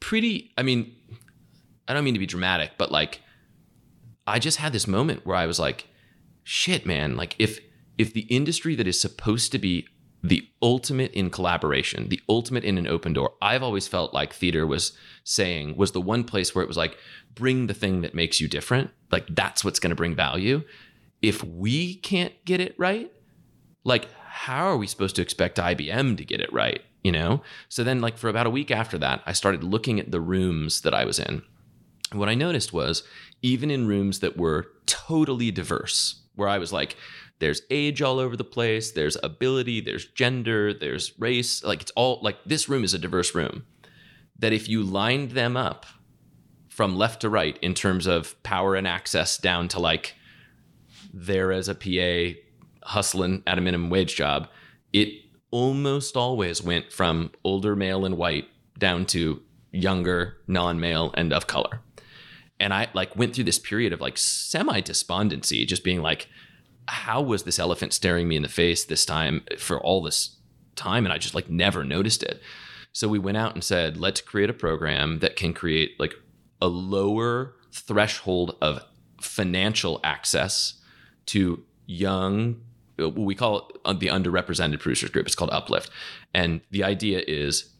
[SPEAKER 6] pretty, I mean, I don't mean to be dramatic, but like, I just had this moment where I was like, shit, man, like if, if the industry that is supposed to be the ultimate in collaboration, the ultimate in an open door. I've always felt like theater was saying was the one place where it was like bring the thing that makes you different. Like that's what's going to bring value. If we can't get it right, like how are we supposed to expect IBM to get it right, you know? So then like for about a week after that, I started looking at the rooms that I was in. What I noticed was even in rooms that were totally diverse, where I was like there's age all over the place there's ability there's gender there's race like it's all like this room is a diverse room that if you lined them up from left to right in terms of power and access down to like there as a pa hustling at a minimum wage job it almost always went from older male and white down to younger non-male and of color. And i like went through this period of like semi despondency just being like how was this elephant staring me in the face this time for all this time? And i just like never noticed it. So we went out and said, let's create a program that can create like a lower threshold of financial access to young we call uh, the underrepresented producers group. It's called uplift. And the idea is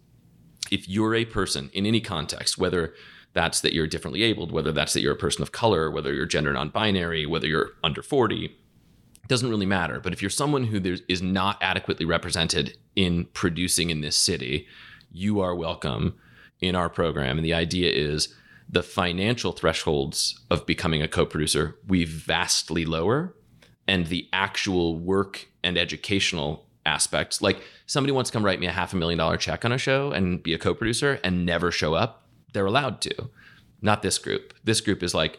[SPEAKER 6] if you're a person in any context whether that's that you're differently abled whether that's that you're a person of color whether you're gender non-binary whether you're under 40 it doesn't really matter. But if you're someone who is not adequately represented in producing in this city you are welcome in our program. And the idea is the financial thresholds of becoming a co-producer we vastly lower and the actual work and educational aspects. Like somebody wants to come write me a half a million dollar check on a show and be a co-producer and never show up they're allowed to. Not this group. This group is like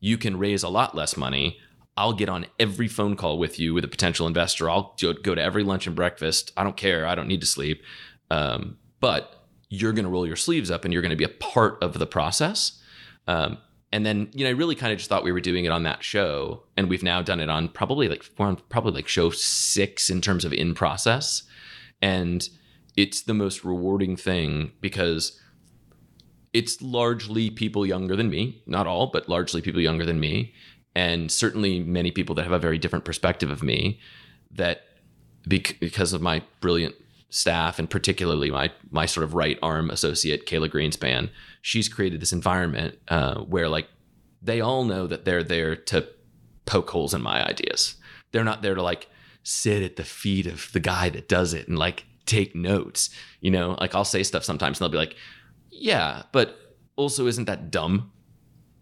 [SPEAKER 6] you can raise a lot less money. I'll get on every phone call with you with a potential investor. I'll go to every lunch and breakfast. I don't care. I don't need to sleep. Um, but you're going to roll your sleeves up and you're going to be a part of the process. Um, and then you know I really kind of just thought we were doing it on that show, and we've now done it on probably like probably like show six in terms of in process, and it's the most rewarding thing because it's largely people younger than me, not all, but largely people younger than me, and certainly many people that have a very different perspective of me that because of my brilliant staff and particularly my my sort of right arm associate Kayla Greenspan, she's created this environment uh, where like they all know that they're there to poke holes in my ideas. They're not there to like sit at the feet of the guy that does it and like take notes. You know, like I'll say stuff sometimes and they'll be like, "Yeah, but also isn't that dumb?"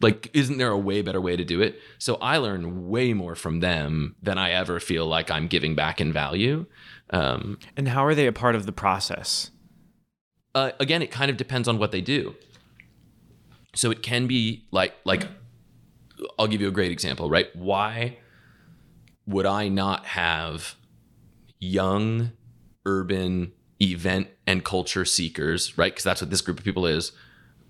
[SPEAKER 6] Like, isn't there a way better way to do it? So I learn way more from them than I ever feel like I'm giving back in value.
[SPEAKER 1] Um, and how are they a part of the process?
[SPEAKER 6] Uh, again, it kind of depends on what they do. So it can be like like I'll give you a great example, right? Why would I not have young urban event and culture seekers, right? Because that's what this group of people is.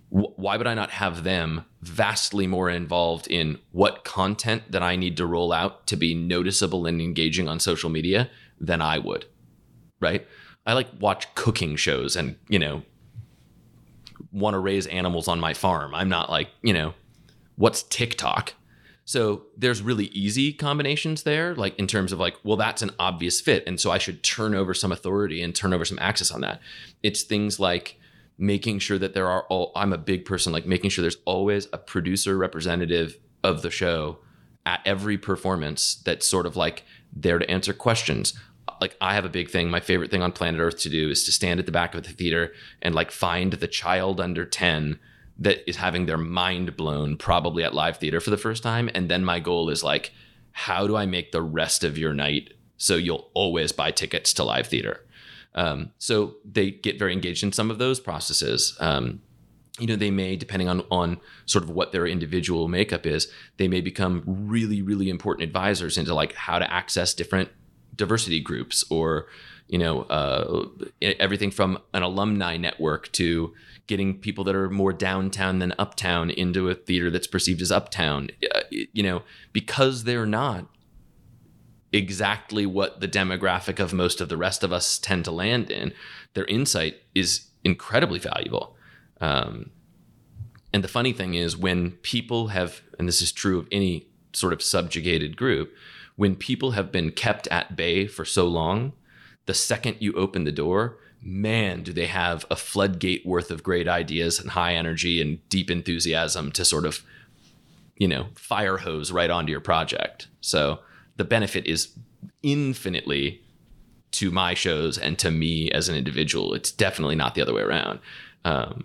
[SPEAKER 6] Why would I not have them vastly more involved in what content that I need to roll out to be noticeable and engaging on social media than I would, right? I like watch cooking shows and, you know, want to raise animals on my farm. I'm not like, you know, what's TikTok? So there's really easy combinations there, like in terms of like, well, that's an obvious fit. And so I should turn over some authority and turn over some access on that. It's things like making sure that there are all, I'm a big person, like making sure there's always a producer representative of the show at every performance that's sort of like there to answer questions like I have a big thing. My favorite thing on planet Earth to do is to stand at the back of the theater and like find the child under 10 that is having their mind blown probably at live theater for the first time and then my goal is like how do I make the rest of your night so you'll always buy tickets to live theater. Um, so they get very engaged in some of those processes. Um, you know, they may, depending on on sort of what their individual makeup is, they may become really, really important advisors into like how to access different diversity groups or you know uh, everything from an alumni network to getting people that are more downtown than uptown into a theater that's perceived as uptown. Uh, you know because they're not exactly what the demographic of most of the rest of us tend to land in their insight is incredibly valuable. Um, and the funny thing is when people have and this is true of any sort of subjugated group when people have been kept at bay for so long, the second you open the door, man, do they have a floodgate worth of great ideas and high energy and deep enthusiasm to sort of, you know, fire hose right onto your project. So the benefit is infinitely to my shows and to me as an individual. It's definitely not the other way around. Um,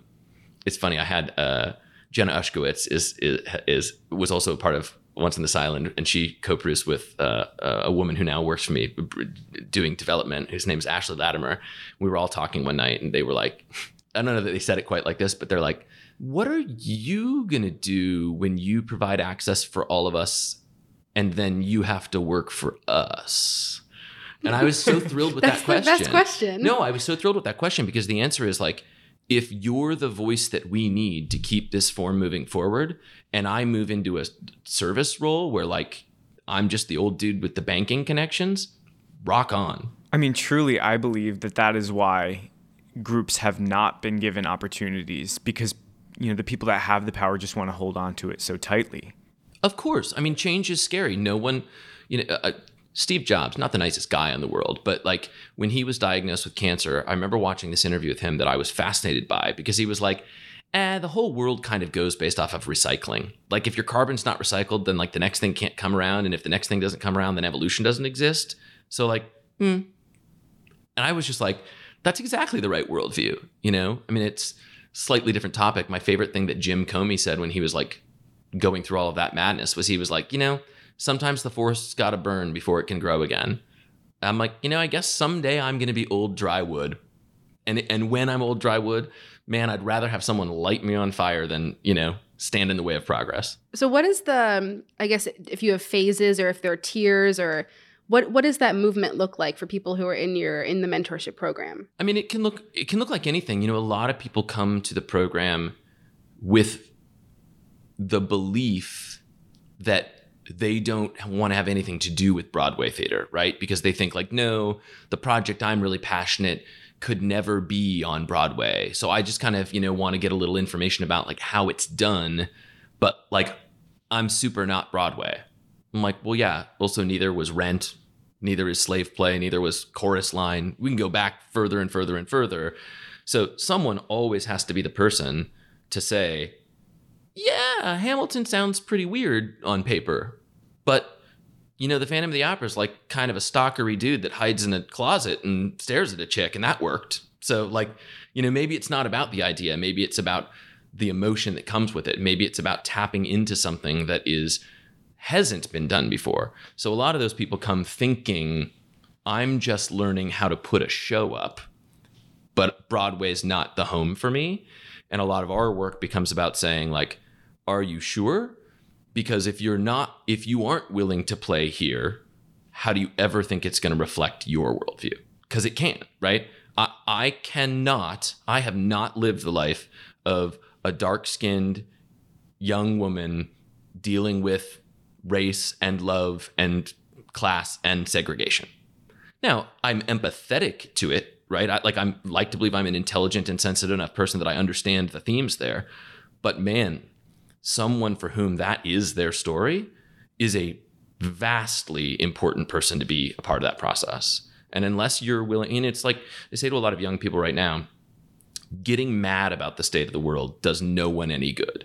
[SPEAKER 6] it's funny. I had uh, Jenna Ushkowitz is, is is was also part of Once on This Island, and she co-produced with uh, a woman who now works for me doing development, whose name is Ashley Latimer. We were all talking one night, and they were like, I don't know that they said it quite like this, but they're like, "What are you gonna do when you provide access for all of us, and then you have to work for us?" And I was so thrilled with (laughs) that question.
[SPEAKER 2] That's the best question.
[SPEAKER 6] No, I was so thrilled with that question because the answer is like if you're the voice that we need to keep this form moving forward and i move into a service role where like i'm just the old dude with the banking connections rock on
[SPEAKER 1] i mean truly i believe that that is why groups have not been given opportunities because you know the people that have the power just want to hold on to it so tightly.
[SPEAKER 6] Of course. I mean, change is scary. No one, you know, uh, Steve Jobs, not the nicest guy in the world, but like when he was diagnosed with cancer, I remember watching this interview with him that I was fascinated by because he was like, eh, the whole world kind of goes based off of recycling. Like if your carbon's not recycled, then like the next thing can't come around. And if the next thing doesn't come around, then evolution doesn't exist. So like, hmm. And I was just like, that's exactly the right worldview. You know, I mean, it's slightly different topic. My favorite thing that Jim Comey said when he was like going through all of that madness was he was like, you know, sometimes the forest's got to burn before it can grow again. I'm like, you know, I guess someday I'm going to be old dry wood. And and when I'm old dry wood, man, I'd rather have someone light me on fire than, you know, stand in the way of progress.
[SPEAKER 2] So what is the um, I guess if you have phases or if there are tiers or what what does that movement look like for people who are in your in the mentorship program?
[SPEAKER 6] I mean, it can look it can look like anything. You know, a lot of people come to the program with the belief that they don't want to have anything to do with Broadway theater, right? Because they think like, no, the project I'm really passionate could never be on Broadway. So I just kind of, you know, want to get a little information about like how it's done, but like I'm super not Broadway. I'm like, well, yeah, also neither was Rent, neither is Slave Play, neither was Chorus Line. We can go back further and further and further. So someone always has to be the person to say, yeah, Hamilton sounds pretty weird on paper, you know, the Phantom of the Opera is like kind of a stalkery dude that hides in a closet and stares at a chick, and that worked. So, like, you know, maybe it's not about the idea, maybe it's about the emotion that comes with it. Maybe it's about tapping into something that is hasn't been done before. So a lot of those people come thinking, I'm just learning how to put a show up, but Broadway's not the home for me. And a lot of our work becomes about saying, like, are you sure? Because if you're not, if you aren't willing to play here, how do you ever think it's going to reflect your worldview? Because it can't, right? I, I cannot, I have not lived the life of a dark skinned young woman dealing with race and love and class and segregation. Now, I'm empathetic to it, right? I, like I'm like to believe I'm an intelligent and sensitive enough person that I understand the themes there. But man, someone for whom that is their story is a vastly important person to be a part of that process. And unless you're willing, and it's like I say to a lot of young people right now, getting mad about the state of the world does no one any good.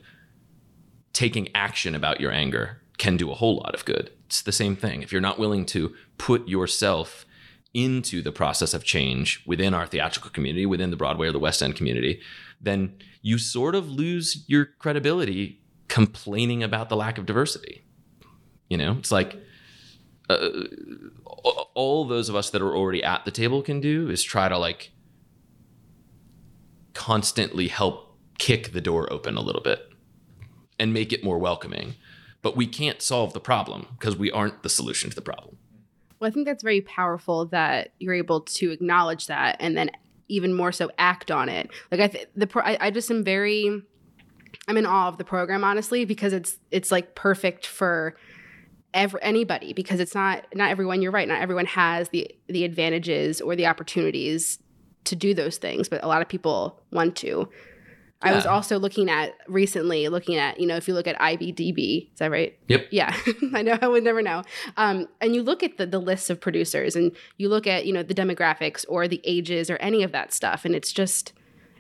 [SPEAKER 6] Taking action about your anger can do a whole lot of good. It's the same thing. If you're not willing to put yourself into the process of change within our theatrical community, within the Broadway or the West End community, then you sort of lose your credibility complaining about the lack of diversity. You know, it's like uh, all those of us that are already at the table can do is try to like constantly help kick the door open a little bit and make it more welcoming. But we can't solve the problem because we aren't the solution to the problem.
[SPEAKER 2] Well, I think that's very powerful that you're able to acknowledge that and then even more so act on it. Like I, th- the pro- I, I just am very I'm in awe of the program honestly because it's it's like perfect for every, anybody because it's not not everyone you're right not everyone has the the advantages or the opportunities to do those things but a lot of people want to I was also looking at recently, looking at, you know, if you look at IBDB, is that right?
[SPEAKER 6] Yep.
[SPEAKER 2] Yeah. (laughs) I know, I would never know. Um, and you look at the, the lists of producers and you look at, you know, the demographics or the ages or any of that stuff. And it's just,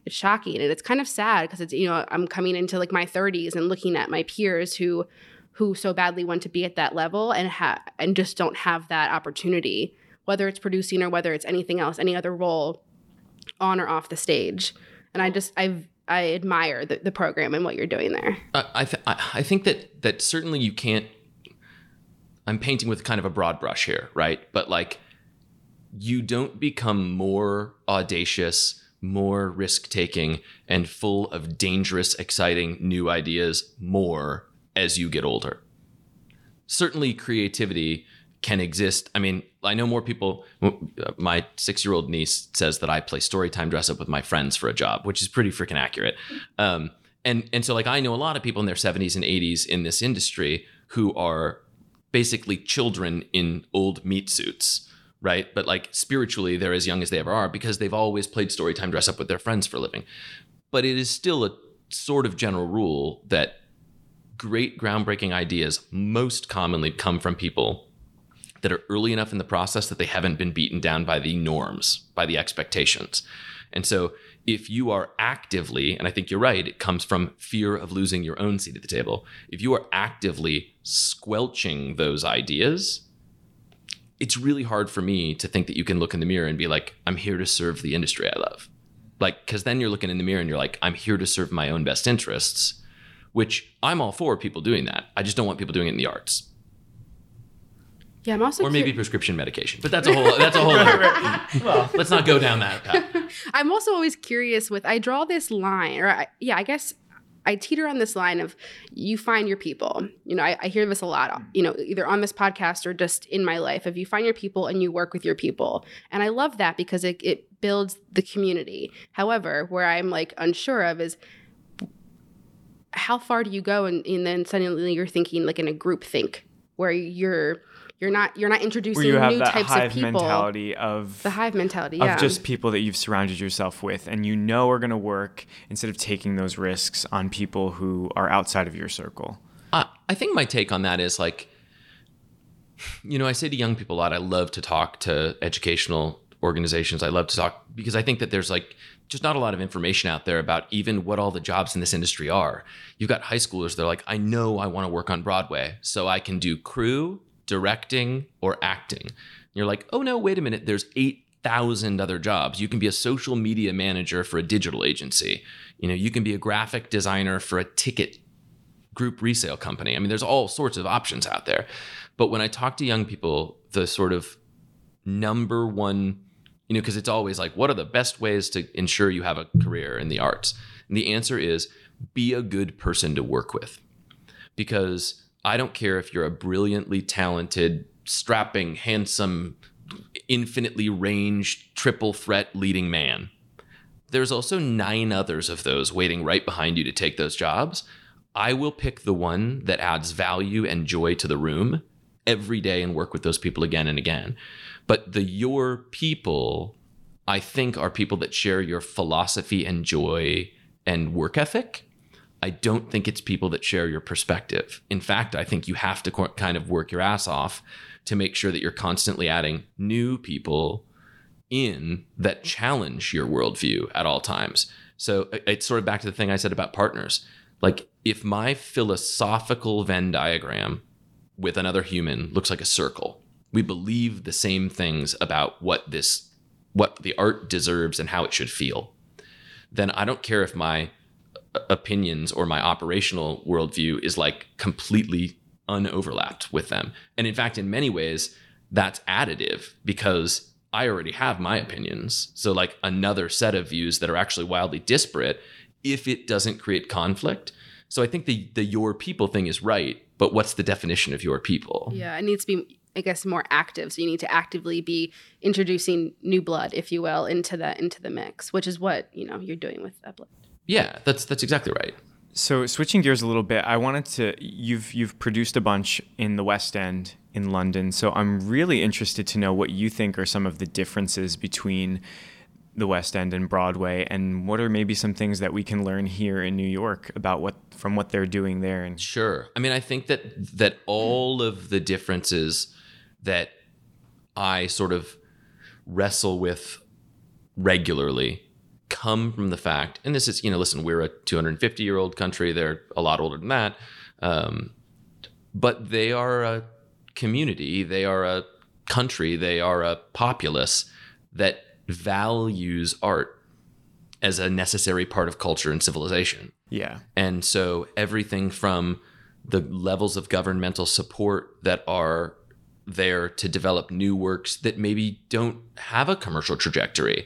[SPEAKER 2] it's shocking. And it's kind of sad because it's, you know, I'm coming into like my 30s and looking at my peers who, who so badly want to be at that level and ha- and just don't have that opportunity, whether it's producing or whether it's anything else, any other role on or off the stage. And I just, I've, I admire the, the program and what you're doing there.
[SPEAKER 6] I I, th- I I think that that certainly you can't. I'm painting with kind of a broad brush here, right? But like, you don't become more audacious, more risk taking, and full of dangerous, exciting new ideas more as you get older. Certainly, creativity can exist. I mean, I know more people. My six year old niece says that I play storytime dress up with my friends for a job, which is pretty freaking accurate. Um, and and so like I know a lot of people in their 70s and 80s in this industry who are basically children in old meat suits right? But like spiritually, they're as young as they ever are because they've always played story time dress up with their friends for a living. But it is still a sort of general rule that great groundbreaking ideas most commonly come from people that are early enough in the process that they haven't been beaten down by the norms, by the expectations. And so if you are actively, and I think you're right, it comes from fear of losing your own seat at the table. If you are actively squelching those ideas, it's really hard for me to think that you can look in the mirror and be like, I'm here to serve the industry I love. Like, because then you're looking in the mirror and you're like, I'm here to serve my own best interests, which I'm all for people doing that. I just don't want people doing it in the arts.
[SPEAKER 2] Yeah, I'm also
[SPEAKER 6] or maybe
[SPEAKER 2] cur-
[SPEAKER 6] prescription medication, but that's a whole that's a (laughs) whole. other, well, let's not go down that path. (laughs)
[SPEAKER 2] I'm also always curious with I draw this line, or I, yeah, I guess I teeter on this line of you find your people. You know, I, I hear this a lot. Mm. You know, either on this podcast or just in my life. Of you find your people and you work with your people, and I love that because it it builds the community. However, where I'm like unsure of is how far do you go, and, and then suddenly you're thinking like in a group think where you're you're not you're not introducing
[SPEAKER 1] you have
[SPEAKER 2] new
[SPEAKER 1] that
[SPEAKER 2] types
[SPEAKER 1] hive
[SPEAKER 2] of people.
[SPEAKER 1] mentality of
[SPEAKER 2] the hive mentality,
[SPEAKER 1] of just people that you've surrounded yourself with and you know are going to work instead of taking those risks on people who are outside of your circle.
[SPEAKER 6] Uh, I think my take on that is like, you know, I say to young people a lot, I love to talk to educational organizations. I love to talk because I think that there's like just not a lot of information out there about even what all the jobs in this industry are. You've got high schoolers, they're like, I know I want to work on Broadway, so I can do crew, directing, or acting. And you're like, oh no, wait a minute, there's 8,000 other jobs. You can be a social media manager for a digital agency. You know, you can be a graphic designer for a ticket group resale company. I mean, there's all sorts of options out there. But when I talk to young people, the sort of number one, you know, because it's always like, what are the best ways to ensure you have a career in the arts? And the answer is be a good person to work with. Because I don't care if you're a brilliantly talented, strapping, handsome, infinitely ranged, triple threat leading man. There's also nine others of those waiting right behind you to take those jobs. I will pick the one that adds value and joy to the room every day and work with those people again and again. But the your people, I think, are people that share your philosophy and joy and work ethic. I don't think it's people that share your perspective. In fact, I think you have to co- kind of work your ass off to make sure that you're constantly adding new people in that challenge your worldview at all times. So it's sort of back to the thing I said about partners. Like, if my philosophical Venn diagram with another human looks like a circle, we believe the same things about what this, what the art deserves and how it should feel, then I don't care if my opinions or my operational worldview is like completely unoverlapped with them. And in fact, in many ways, that's additive because I already have my opinions. So, like another set of views that are actually wildly disparate if it doesn't create conflict. So, I think the, the your people thing is right, but what's the definition of your people?
[SPEAKER 2] Yeah, it needs to be, I guess, more active. So you need to actively be introducing new blood, if you will, into the into the mix, which is what you know you're doing with Uplift.
[SPEAKER 6] Yeah, that's that's exactly right.
[SPEAKER 1] So switching gears a little bit, I wanted to you've you've produced a bunch in the West End in London. So I'm really interested to know what you think are some of the differences between the West End and Broadway and what are maybe some things that we can learn here in New York about what from what they're doing there and
[SPEAKER 6] Sure. I mean, I think that that all of the differences that I sort of wrestle with regularly come from the fact, and this is, you know, listen, we're a 250 year old country. They're a lot older than that. Um, but they are a community, they are a country, they are a populace that values art as a necessary part of culture and civilization.
[SPEAKER 1] Yeah.
[SPEAKER 6] And so everything from the levels of governmental support that are there to develop new works that maybe don't have a commercial trajectory.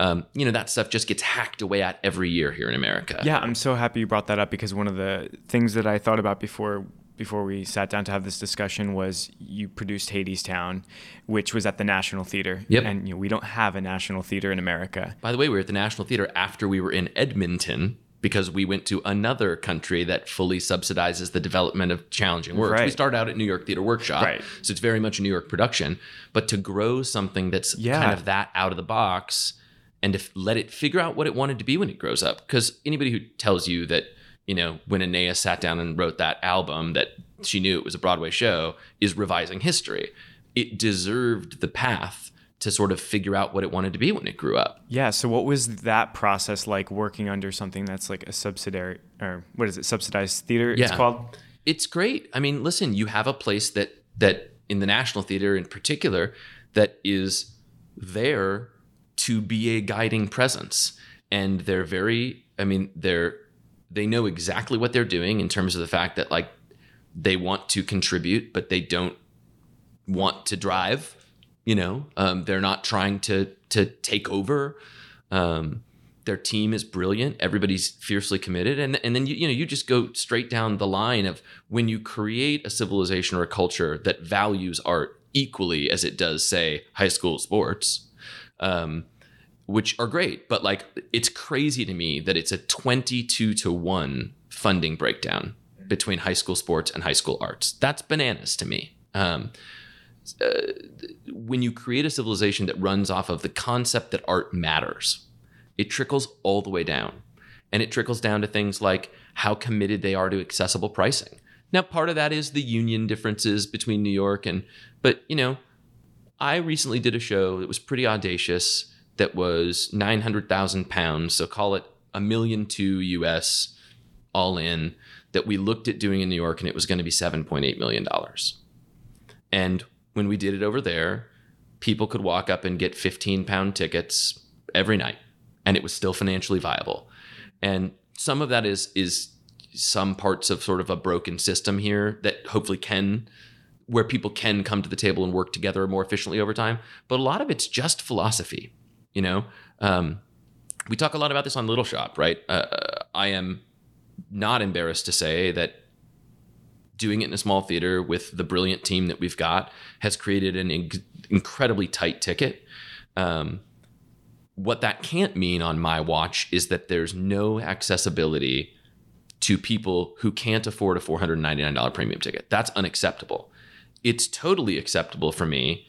[SPEAKER 6] Um, you know, that stuff just gets hacked away at every year here in America.
[SPEAKER 1] Yeah, I'm so happy you brought that up because one of the things that I thought about before before we sat down to have this discussion was you produced Hadestown, which was at the National Theater.
[SPEAKER 6] Yep.
[SPEAKER 1] And you know, we don't have a National Theater in America.
[SPEAKER 6] By the way, we were at the National Theater after we were in Edmonton because we went to another country that fully subsidizes the development of challenging works. We
[SPEAKER 1] Right.
[SPEAKER 6] started out at New York Theater Workshop,
[SPEAKER 1] Right.
[SPEAKER 6] so it's very much a New York production. But to grow something that's
[SPEAKER 1] Yeah.
[SPEAKER 6] kind of that out of the box and to let it figure out what it wanted to be when it grows up, because anybody who tells you that you know when Anaïs sat down and wrote that album that she knew it was a Broadway show is revising history. It deserved the path to sort of figure out what it wanted to be when it grew up.
[SPEAKER 1] Yeah. So, what was that process like working under something that's like a subsidiary, or what is it, subsidized theater? It's called.
[SPEAKER 6] It's great. I mean, listen, you have a place that that in the National Theater in particular that is there to be a guiding presence. And they're very I mean, they're they know exactly what they're doing in terms of the fact that like they want to contribute, but they don't want to drive. You know, um, they're not trying to to take over. Um, their team is brilliant. Everybody's fiercely committed, and and then you you know you just go straight down the line of when you create a civilization or a culture that values art equally as it does, say, high school sports. Um, which are great, but like it's crazy to me that it's a 22 to 1 funding breakdown between high school sports and high school arts. That's bananas to me. Um, uh, when you create a civilization that runs off of the concept that art matters, it trickles all the way down. And it trickles down to things like how committed they are to accessible pricing. Now, part of that is the union differences between New York and, but you know, I recently did a show that was pretty audacious that was 900,000 pounds. So call it a million two US all in that we looked at doing in New York and it was going to be $7.8 million. And when we did it over there, people could walk up and get 15 pound tickets every night and it was still financially viable. And some of that is, is some parts of sort of a broken system here that hopefully can where people can come to the table and work together more efficiently over time. But a lot of it's just philosophy. You know, um, we talk a lot about this on Little Shop, right? Uh, I am not embarrassed to say that doing it in a small theater with the brilliant team that we've got has created an in- incredibly tight ticket. Um, what that can't mean on my watch is that there's no accessibility to people who can't afford a $499 premium ticket. That's unacceptable. It's totally acceptable for me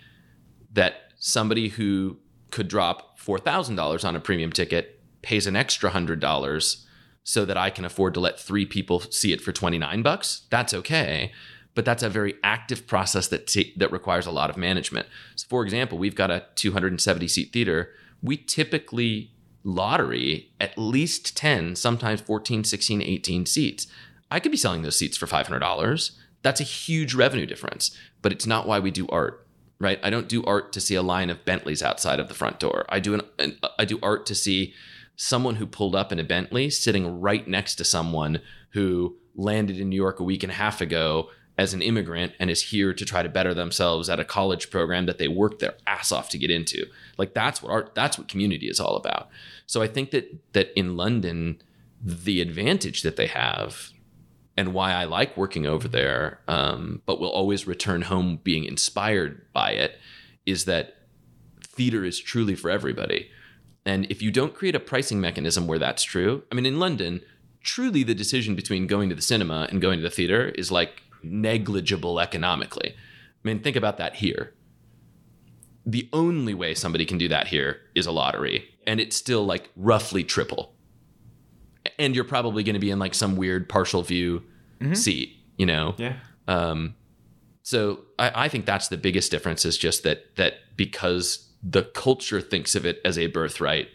[SPEAKER 6] that somebody who could drop $4,000 on a premium ticket pays an extra $100 so that I can afford to let three people see it for 29 bucks. That's okay. But that's a very active process that ta- that requires a lot of management. So for example, we've got a 270 seat theater. We typically lottery at least 10, sometimes 14, 16, 18 seats. I could be selling those seats for $500. That's a huge revenue difference, but it's not why we do art right? I don't do art to see a line of Bentleys outside of the front door. I do an, an I do art to see someone who pulled up in a Bentley sitting right next to someone who landed in New York a week and a half ago as an immigrant and is here to try to better themselves at a college program that they worked their ass off to get into. Like that's what art that's what community is all about. So I think that that in London the advantage that they have and why I like working over there, um, but will always return home being inspired by it, is that theater is truly for everybody. And if you don't create a pricing mechanism where that's true, I mean, in London, truly the decision between going to the cinema and going to the theater is like negligible economically. I mean, think about that here. The only way somebody can do that here is a lottery, and it's still like roughly triple and you're probably going to be in like some weird partial view seat, you know?
[SPEAKER 1] Yeah.
[SPEAKER 6] Um, so I, I think that's the biggest difference is just that that because the culture thinks of it as a birthright,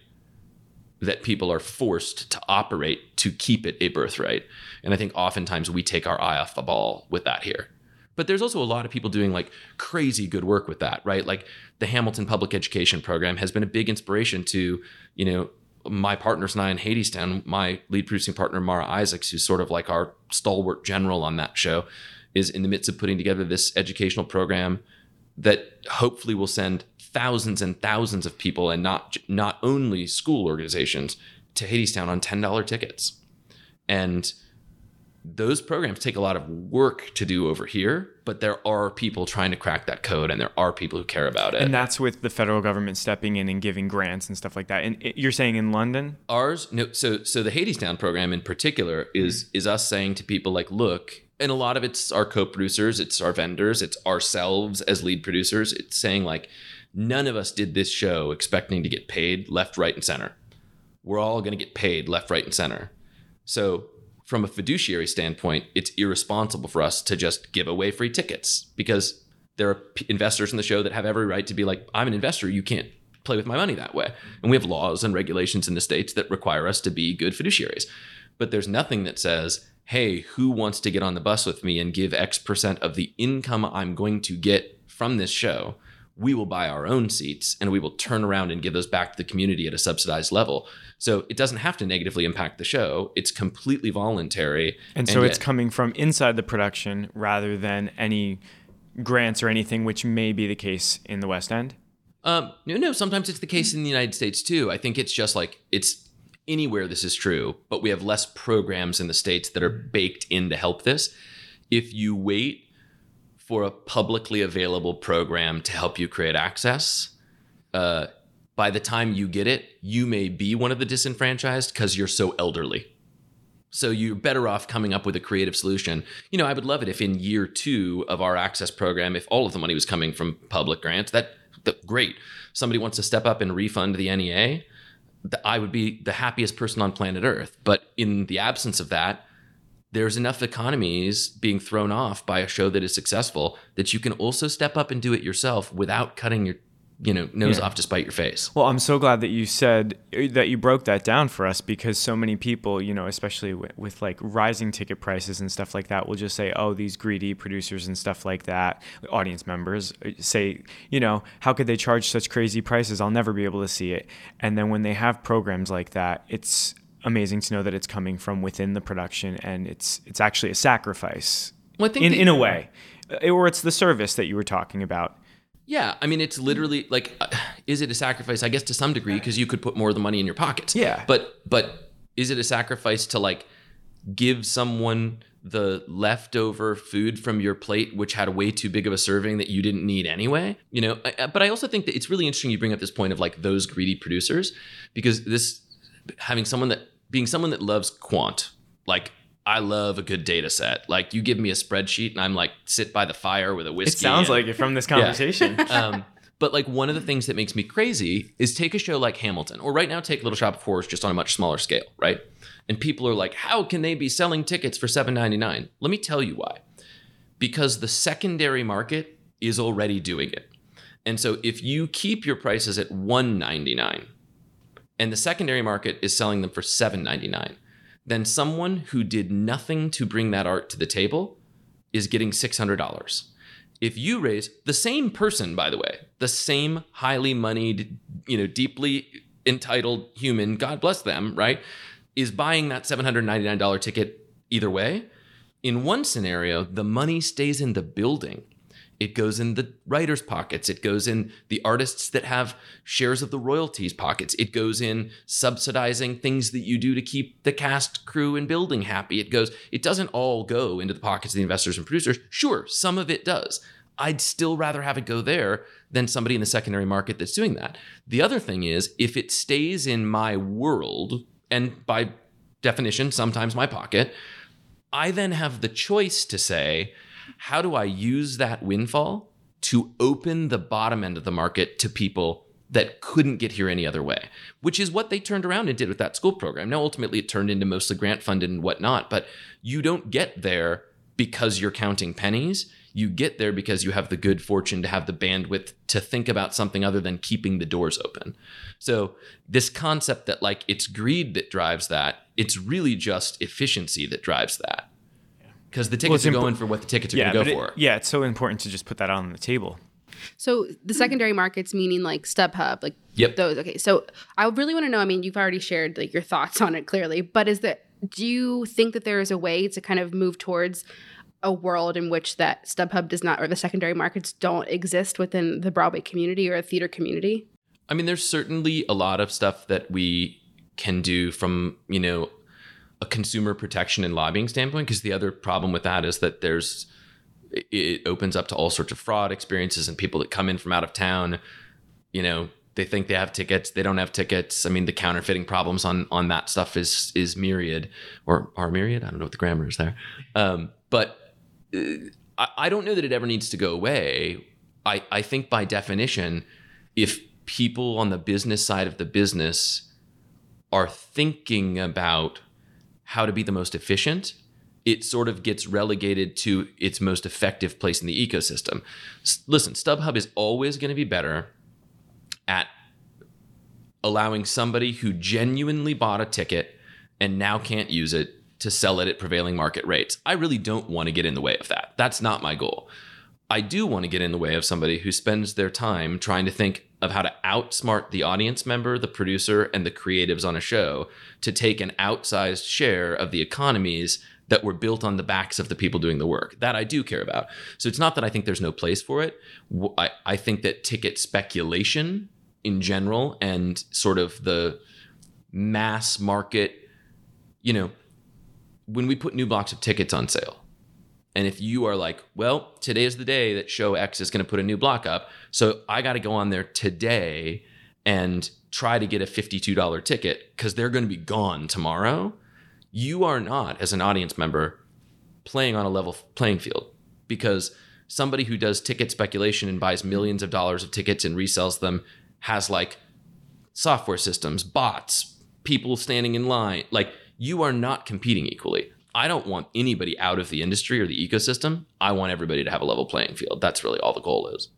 [SPEAKER 6] that people are forced to operate to keep it a birthright. And I think oftentimes we take our eye off the ball with that here. But there's also a lot of people doing like crazy good work with that, right? Like the Hamilton Public Education Program has been a big inspiration to, you know, my partners and I in Hadestown, my lead producing partner, Mara Isaacs, who's sort of like our stalwart general on that show, is in the midst of putting together this educational program that hopefully will send thousands and thousands of people and not not only school organizations to Hadestown on $10 tickets. And those programs take a lot of work to do over here, but there are people trying to crack that code and there are people who care about it.
[SPEAKER 1] And that's with the federal government stepping in and giving grants and stuff like that. And you're saying in London?
[SPEAKER 6] Ours, no. So, so the Hadestown program in particular is mm-hmm. is us saying to people like, look, and a lot of it's our co-producers, it's our vendors, it's ourselves as lead producers. It's saying like, none of us did this show expecting to get paid left, right, and center. We're all going to get paid left, right, and center. So, from a fiduciary standpoint, it's irresponsible for us to just give away free tickets because there are p- investors in the show that have every right to be like, I'm an investor, you can't play with my money that way. And we have laws and regulations in the states that require us to be good fiduciaries. But there's nothing that says, hey, who wants to get on the bus with me and give X percent of the income I'm going to get from this show? We will buy our own seats and we will turn around and give those back to the community at a subsidized level. So it doesn't have to negatively impact the show. It's completely voluntary.
[SPEAKER 1] And so it's
[SPEAKER 6] yet-
[SPEAKER 1] coming from inside the production rather than any grants or anything, which may be the case in the West End.
[SPEAKER 6] Um, no, no. Sometimes it's the case in the United States too. I think it's just like it's anywhere this is true, but we have less programs in the states that are baked in to help this. If you wait for a publicly available program to help you create access, uh, by the time you get it, you may be one of the disenfranchised because you're so elderly. So you're better off coming up with a creative solution. You know, I would love it if in year two of our access program, if all of the money was coming from public grants, that, that great. Somebody wants to step up and refund the NEA, I would be the happiest person on planet Earth. But in the absence of that, there's enough economies being thrown off by a show that is successful that you can also step up and do it yourself without cutting your, you know, nose
[SPEAKER 1] Yeah.
[SPEAKER 6] off to spite your face.
[SPEAKER 1] Well, I'm so glad that you said that you broke that down for us because so many people, you know, especially with, with like rising ticket prices and stuff like that, will just say, oh, these greedy producers and stuff like that, audience members uh, say, you know, how could they charge such crazy prices? I'll never be able to see it. And then when they have programs like that, it's amazing to know that it's coming from within the production and it's it's actually a sacrifice
[SPEAKER 6] Well, I think
[SPEAKER 1] in,
[SPEAKER 6] the-
[SPEAKER 1] in a way. Uh, Or it's the service that you were talking about.
[SPEAKER 6] Yeah, I mean, it's literally like, uh, is it a sacrifice? I guess to some degree, because you could put more of the money in your pockets.
[SPEAKER 1] Yeah.
[SPEAKER 6] But but is it a sacrifice to like give someone the leftover food from your plate, which had way too big of a serving that you didn't need anyway? You know. I, I- but I also think that it's really interesting you bring up this point of like those greedy producers, because this having someone that being someone that loves quant, like. I love a good data set. Like you give me a spreadsheet and I'm like sit by the fire with a whiskey.
[SPEAKER 1] It sounds
[SPEAKER 6] and-
[SPEAKER 1] like it from this (laughs)
[SPEAKER 6] Yeah.
[SPEAKER 1] conversation. (laughs)
[SPEAKER 6] um, but like one of the things that makes me crazy is take a show like Hamilton, or right now take Little Shop of Horrors just on a much smaller scale, right? And people are like, how can they be selling tickets for $7.99? Let me tell you why. Because the secondary market is already doing it. And so if you keep your prices at $1.99 and the secondary market is selling them for $7.99, then someone who did nothing to bring that art to the table is getting $600 if you raise the same person by the way the same highly moneyed you know deeply entitled human god bless them right is buying that $799 ticket either way. In one scenario the money stays in the building it goes in the writers pockets. It goes in the artists that have shares of the royalties pockets. It goes in subsidizing things that you do to keep the cast crew and building happy. It goes it doesn't all go into the pockets of the investors and producers. Sure some of it does. I'd still rather have it go there than somebody in the secondary market that's doing that. The other thing is if it stays in my world and by definition sometimes my pocket I then have the choice to say, how do I use that windfall to open the bottom end of the market to people that couldn't get here any other way, which is what they turned around and did with that school program. Now, ultimately, it turned into mostly grant funded and whatnot, but you don't get there because you're counting pennies. You get there because you have the good fortune to have the bandwidth to think about something other than keeping the doors open. So, this concept that like it's greed that drives that, it's really just efficiency that drives that. Because the tickets
[SPEAKER 1] it's
[SPEAKER 6] are
[SPEAKER 1] impo-
[SPEAKER 6] going for what the tickets are
[SPEAKER 1] yeah,
[SPEAKER 6] going to go
[SPEAKER 1] it-
[SPEAKER 6] for.
[SPEAKER 1] yeah, it's so important to just put that on the table.
[SPEAKER 2] So the secondary markets, meaning like StubHub, like
[SPEAKER 6] Yep.
[SPEAKER 2] those. Okay, so I really want to know. I mean, you've already shared like your thoughts on it clearly, but is that do you think that there is a way to kind of move towards a world in which that StubHub does not, or the secondary markets don't exist within the Broadway community or a theater community?
[SPEAKER 6] I mean, there's certainly a lot of stuff that we can do from, you know, a consumer protection and lobbying standpoint because the other problem with that is that there's it opens up to all sorts of fraud experiences and people that come in from out of town you know they think they have tickets they don't have tickets. I mean the counterfeiting problems on on that stuff is is myriad or are myriad? I don't know what the grammar is there. Um, but uh, I, I don't know that it ever needs to go away. I i think by definition if people on the business side of the business are thinking about how to be the most efficient it sort of gets relegated to its most effective place in the ecosystem. S- listen, StubHub is always going to be better at allowing somebody who genuinely bought a ticket and now can't use it to sell it at prevailing market rates. I really don't want to get in the way of that. That's not my goal. I do want to get in the way of somebody who spends their time trying to think of how to outsmart the audience member, the producer, and the creatives on a show to take an outsized share of the economies that were built on the backs of the people doing the work. That I do care about. So it's not that I think there's no place for it. I, I think that ticket speculation in general and sort of the mass market, you know, when we put new blocks of tickets on sale, and if you are like, well, today is the day that show X is going to put a new block up, so I got to go on there today and try to get a $52 ticket because they're going to be gone tomorrow you are not, as an audience member, playing on a level playing field because somebody who does ticket speculation and buys millions of dollars of tickets and resells them has like software systems, bots, people standing in line. Like you are not competing equally. I don't want anybody out of the industry or the ecosystem. I want everybody to have a level playing field. That's really all the goal is.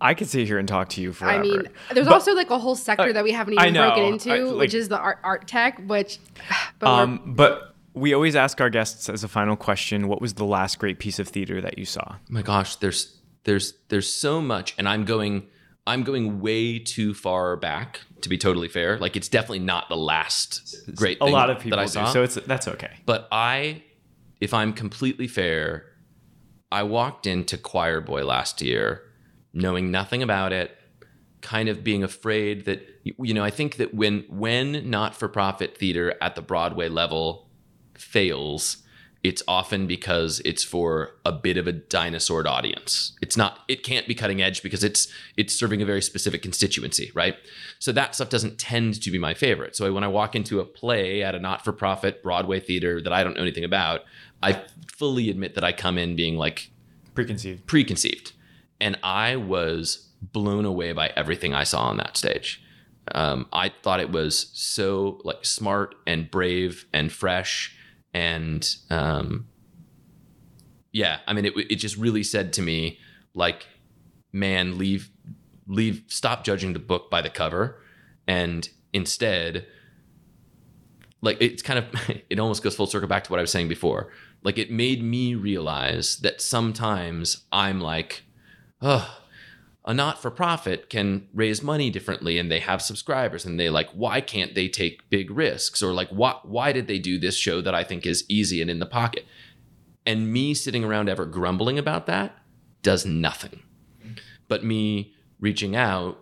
[SPEAKER 1] I could sit here and talk to you forever.
[SPEAKER 2] I mean, there's
[SPEAKER 1] But-
[SPEAKER 2] also like a whole sector
[SPEAKER 1] uh,
[SPEAKER 2] that we haven't
[SPEAKER 1] I
[SPEAKER 2] even broken into,
[SPEAKER 1] I- like-
[SPEAKER 2] which is the art, art tech. Which, (sighs) but we're-
[SPEAKER 1] um, but we always ask our guests as a final question: What was the last great piece of theater that you saw?
[SPEAKER 6] Oh my gosh, there's there's there's so much, and I'm going I'm going way too far back to be totally fair. Like it's definitely not the last great
[SPEAKER 1] A lot of people
[SPEAKER 6] that I
[SPEAKER 1] do,
[SPEAKER 6] saw.
[SPEAKER 1] so it's that's okay.
[SPEAKER 6] But I, if I'm completely fair, I walked into Choir Boy last year knowing nothing about it, kind of being afraid that you know, I think that when when not-for-profit theater at the Broadway level fails, it's often because it's for a bit of a dinosaur audience. It's not it can't be cutting edge because it's it's serving a very specific constituency, right? So that stuff doesn't tend to be my favorite. So when I walk into a play at a not-for-profit Broadway theater that I don't know anything about, I fully admit that I come in being like
[SPEAKER 1] preconceived.
[SPEAKER 6] Preconceived. And I was blown away by everything I saw on that stage. Um, I thought it was so like smart and brave and fresh and um, yeah, I mean it it just really said to me like man leave leave stop judging the book by the cover and instead like it's kind of (laughs) it almost goes full circle back to what I was saying before. Like it made me realize that sometimes I'm like, oh, a not for profit can raise money differently and they have subscribers and they like why can't they take big risks or like why why did they do this show that I think is easy and in the pocket? And me sitting around ever grumbling about that does nothing. But me reaching out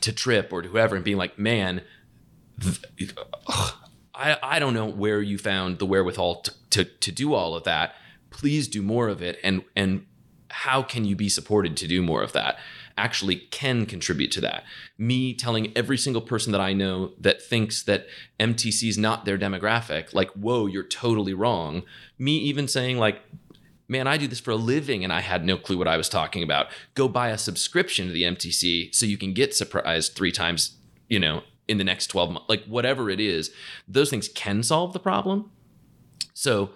[SPEAKER 6] to Trip or to whoever and being like, man, th- I, I don't know where you found the wherewithal to, to, to do all of that. Please do more of it. And, and how can you be supported to do more of that? Actually, can contribute to that. Me telling every single person that I know that thinks that MTC is not their demographic, like, whoa, you're totally wrong. Me even saying, like, man, I do this for a living and I had no clue what I was talking about. Go buy a subscription to the MTC so you can get surprised three times, you know, in the next 12 months, like whatever it is, those things can solve the problem. So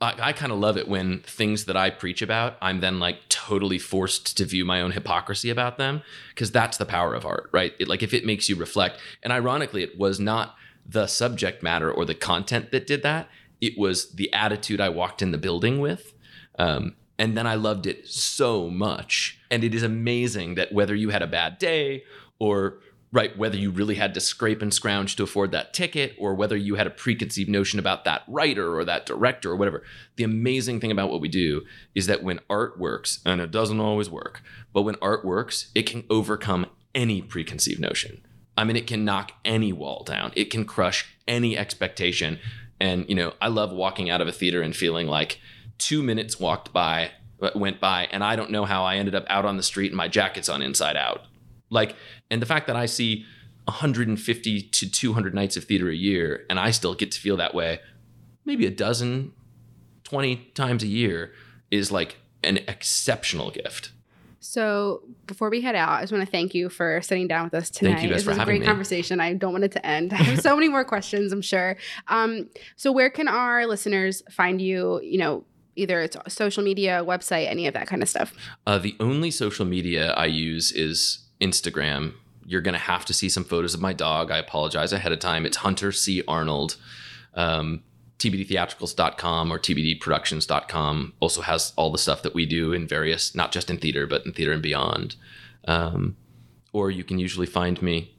[SPEAKER 6] I, I kind of love it when things that I preach about, I'm then like totally forced to view my own hypocrisy about them because that's the power of art, right? It, like if it makes you reflect, and ironically, it was not the subject matter or the content that did that. It was the attitude I walked in the building with. Um, and then I loved it so much. And it is amazing that whether you had a bad day or right whether you really had to scrape and scrounge to afford that ticket or whether you had a preconceived notion about that writer or that director or whatever. The amazing thing about what we do is that when art works and it doesn't always work but when art works it can overcome any preconceived notion. I mean it can knock any wall down. It can crush any expectation. And you know, I love walking out of a theater and feeling like two minutes walked by, went by, and I don't know how I ended up out on the street and my jacket's on inside out. Like, and the fact that I see 150 to 200 nights of theater a year, and I still get to feel that way, maybe a dozen, 20 times a year, is like an exceptional gift.
[SPEAKER 2] So before we head out, I just want to thank you for sitting down with us tonight.
[SPEAKER 6] Thank you guys
[SPEAKER 2] this
[SPEAKER 6] for
[SPEAKER 2] was a great
[SPEAKER 6] me.
[SPEAKER 2] conversation. I don't want it to end. (laughs) I have so many more questions, I'm sure. Um, so where can our listeners find you? You know, either it's social media, website, any of that kind of stuff.
[SPEAKER 6] Uh, the only social media I use is Instagram. You're going to have to see some photos of my dog. I apologize ahead of time. It's Hunter C. Arnold. Um, TBDtheatricals.com or TBDproductions.com also has all the stuff that we do in various, not just in theater, but in theater and beyond. Um, or you can usually find me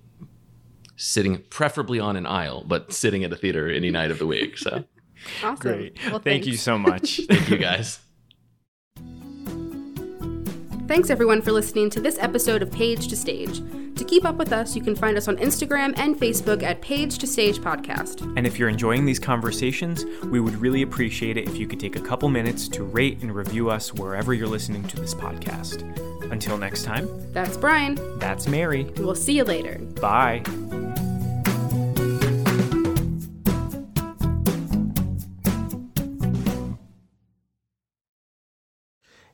[SPEAKER 6] sitting, preferably on an aisle, but sitting at a theater any night of the week. So (laughs)
[SPEAKER 2] Awesome.
[SPEAKER 1] Great.
[SPEAKER 2] Well,
[SPEAKER 1] Thank you so much. (laughs)
[SPEAKER 6] thank you guys.
[SPEAKER 2] Thanks everyone for listening to this episode of Page to Stage. Keep up with us, you can find us on Instagram and Facebook at Page to Stage Podcast.
[SPEAKER 1] And if you're enjoying these conversations, we would really appreciate it if you could take a couple minutes to rate and review us wherever you're listening to this podcast. Until next time,
[SPEAKER 2] That's Brian.
[SPEAKER 1] that's Mary.
[SPEAKER 2] and We'll see you later.
[SPEAKER 1] Bye.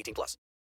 [SPEAKER 5] 18 plus.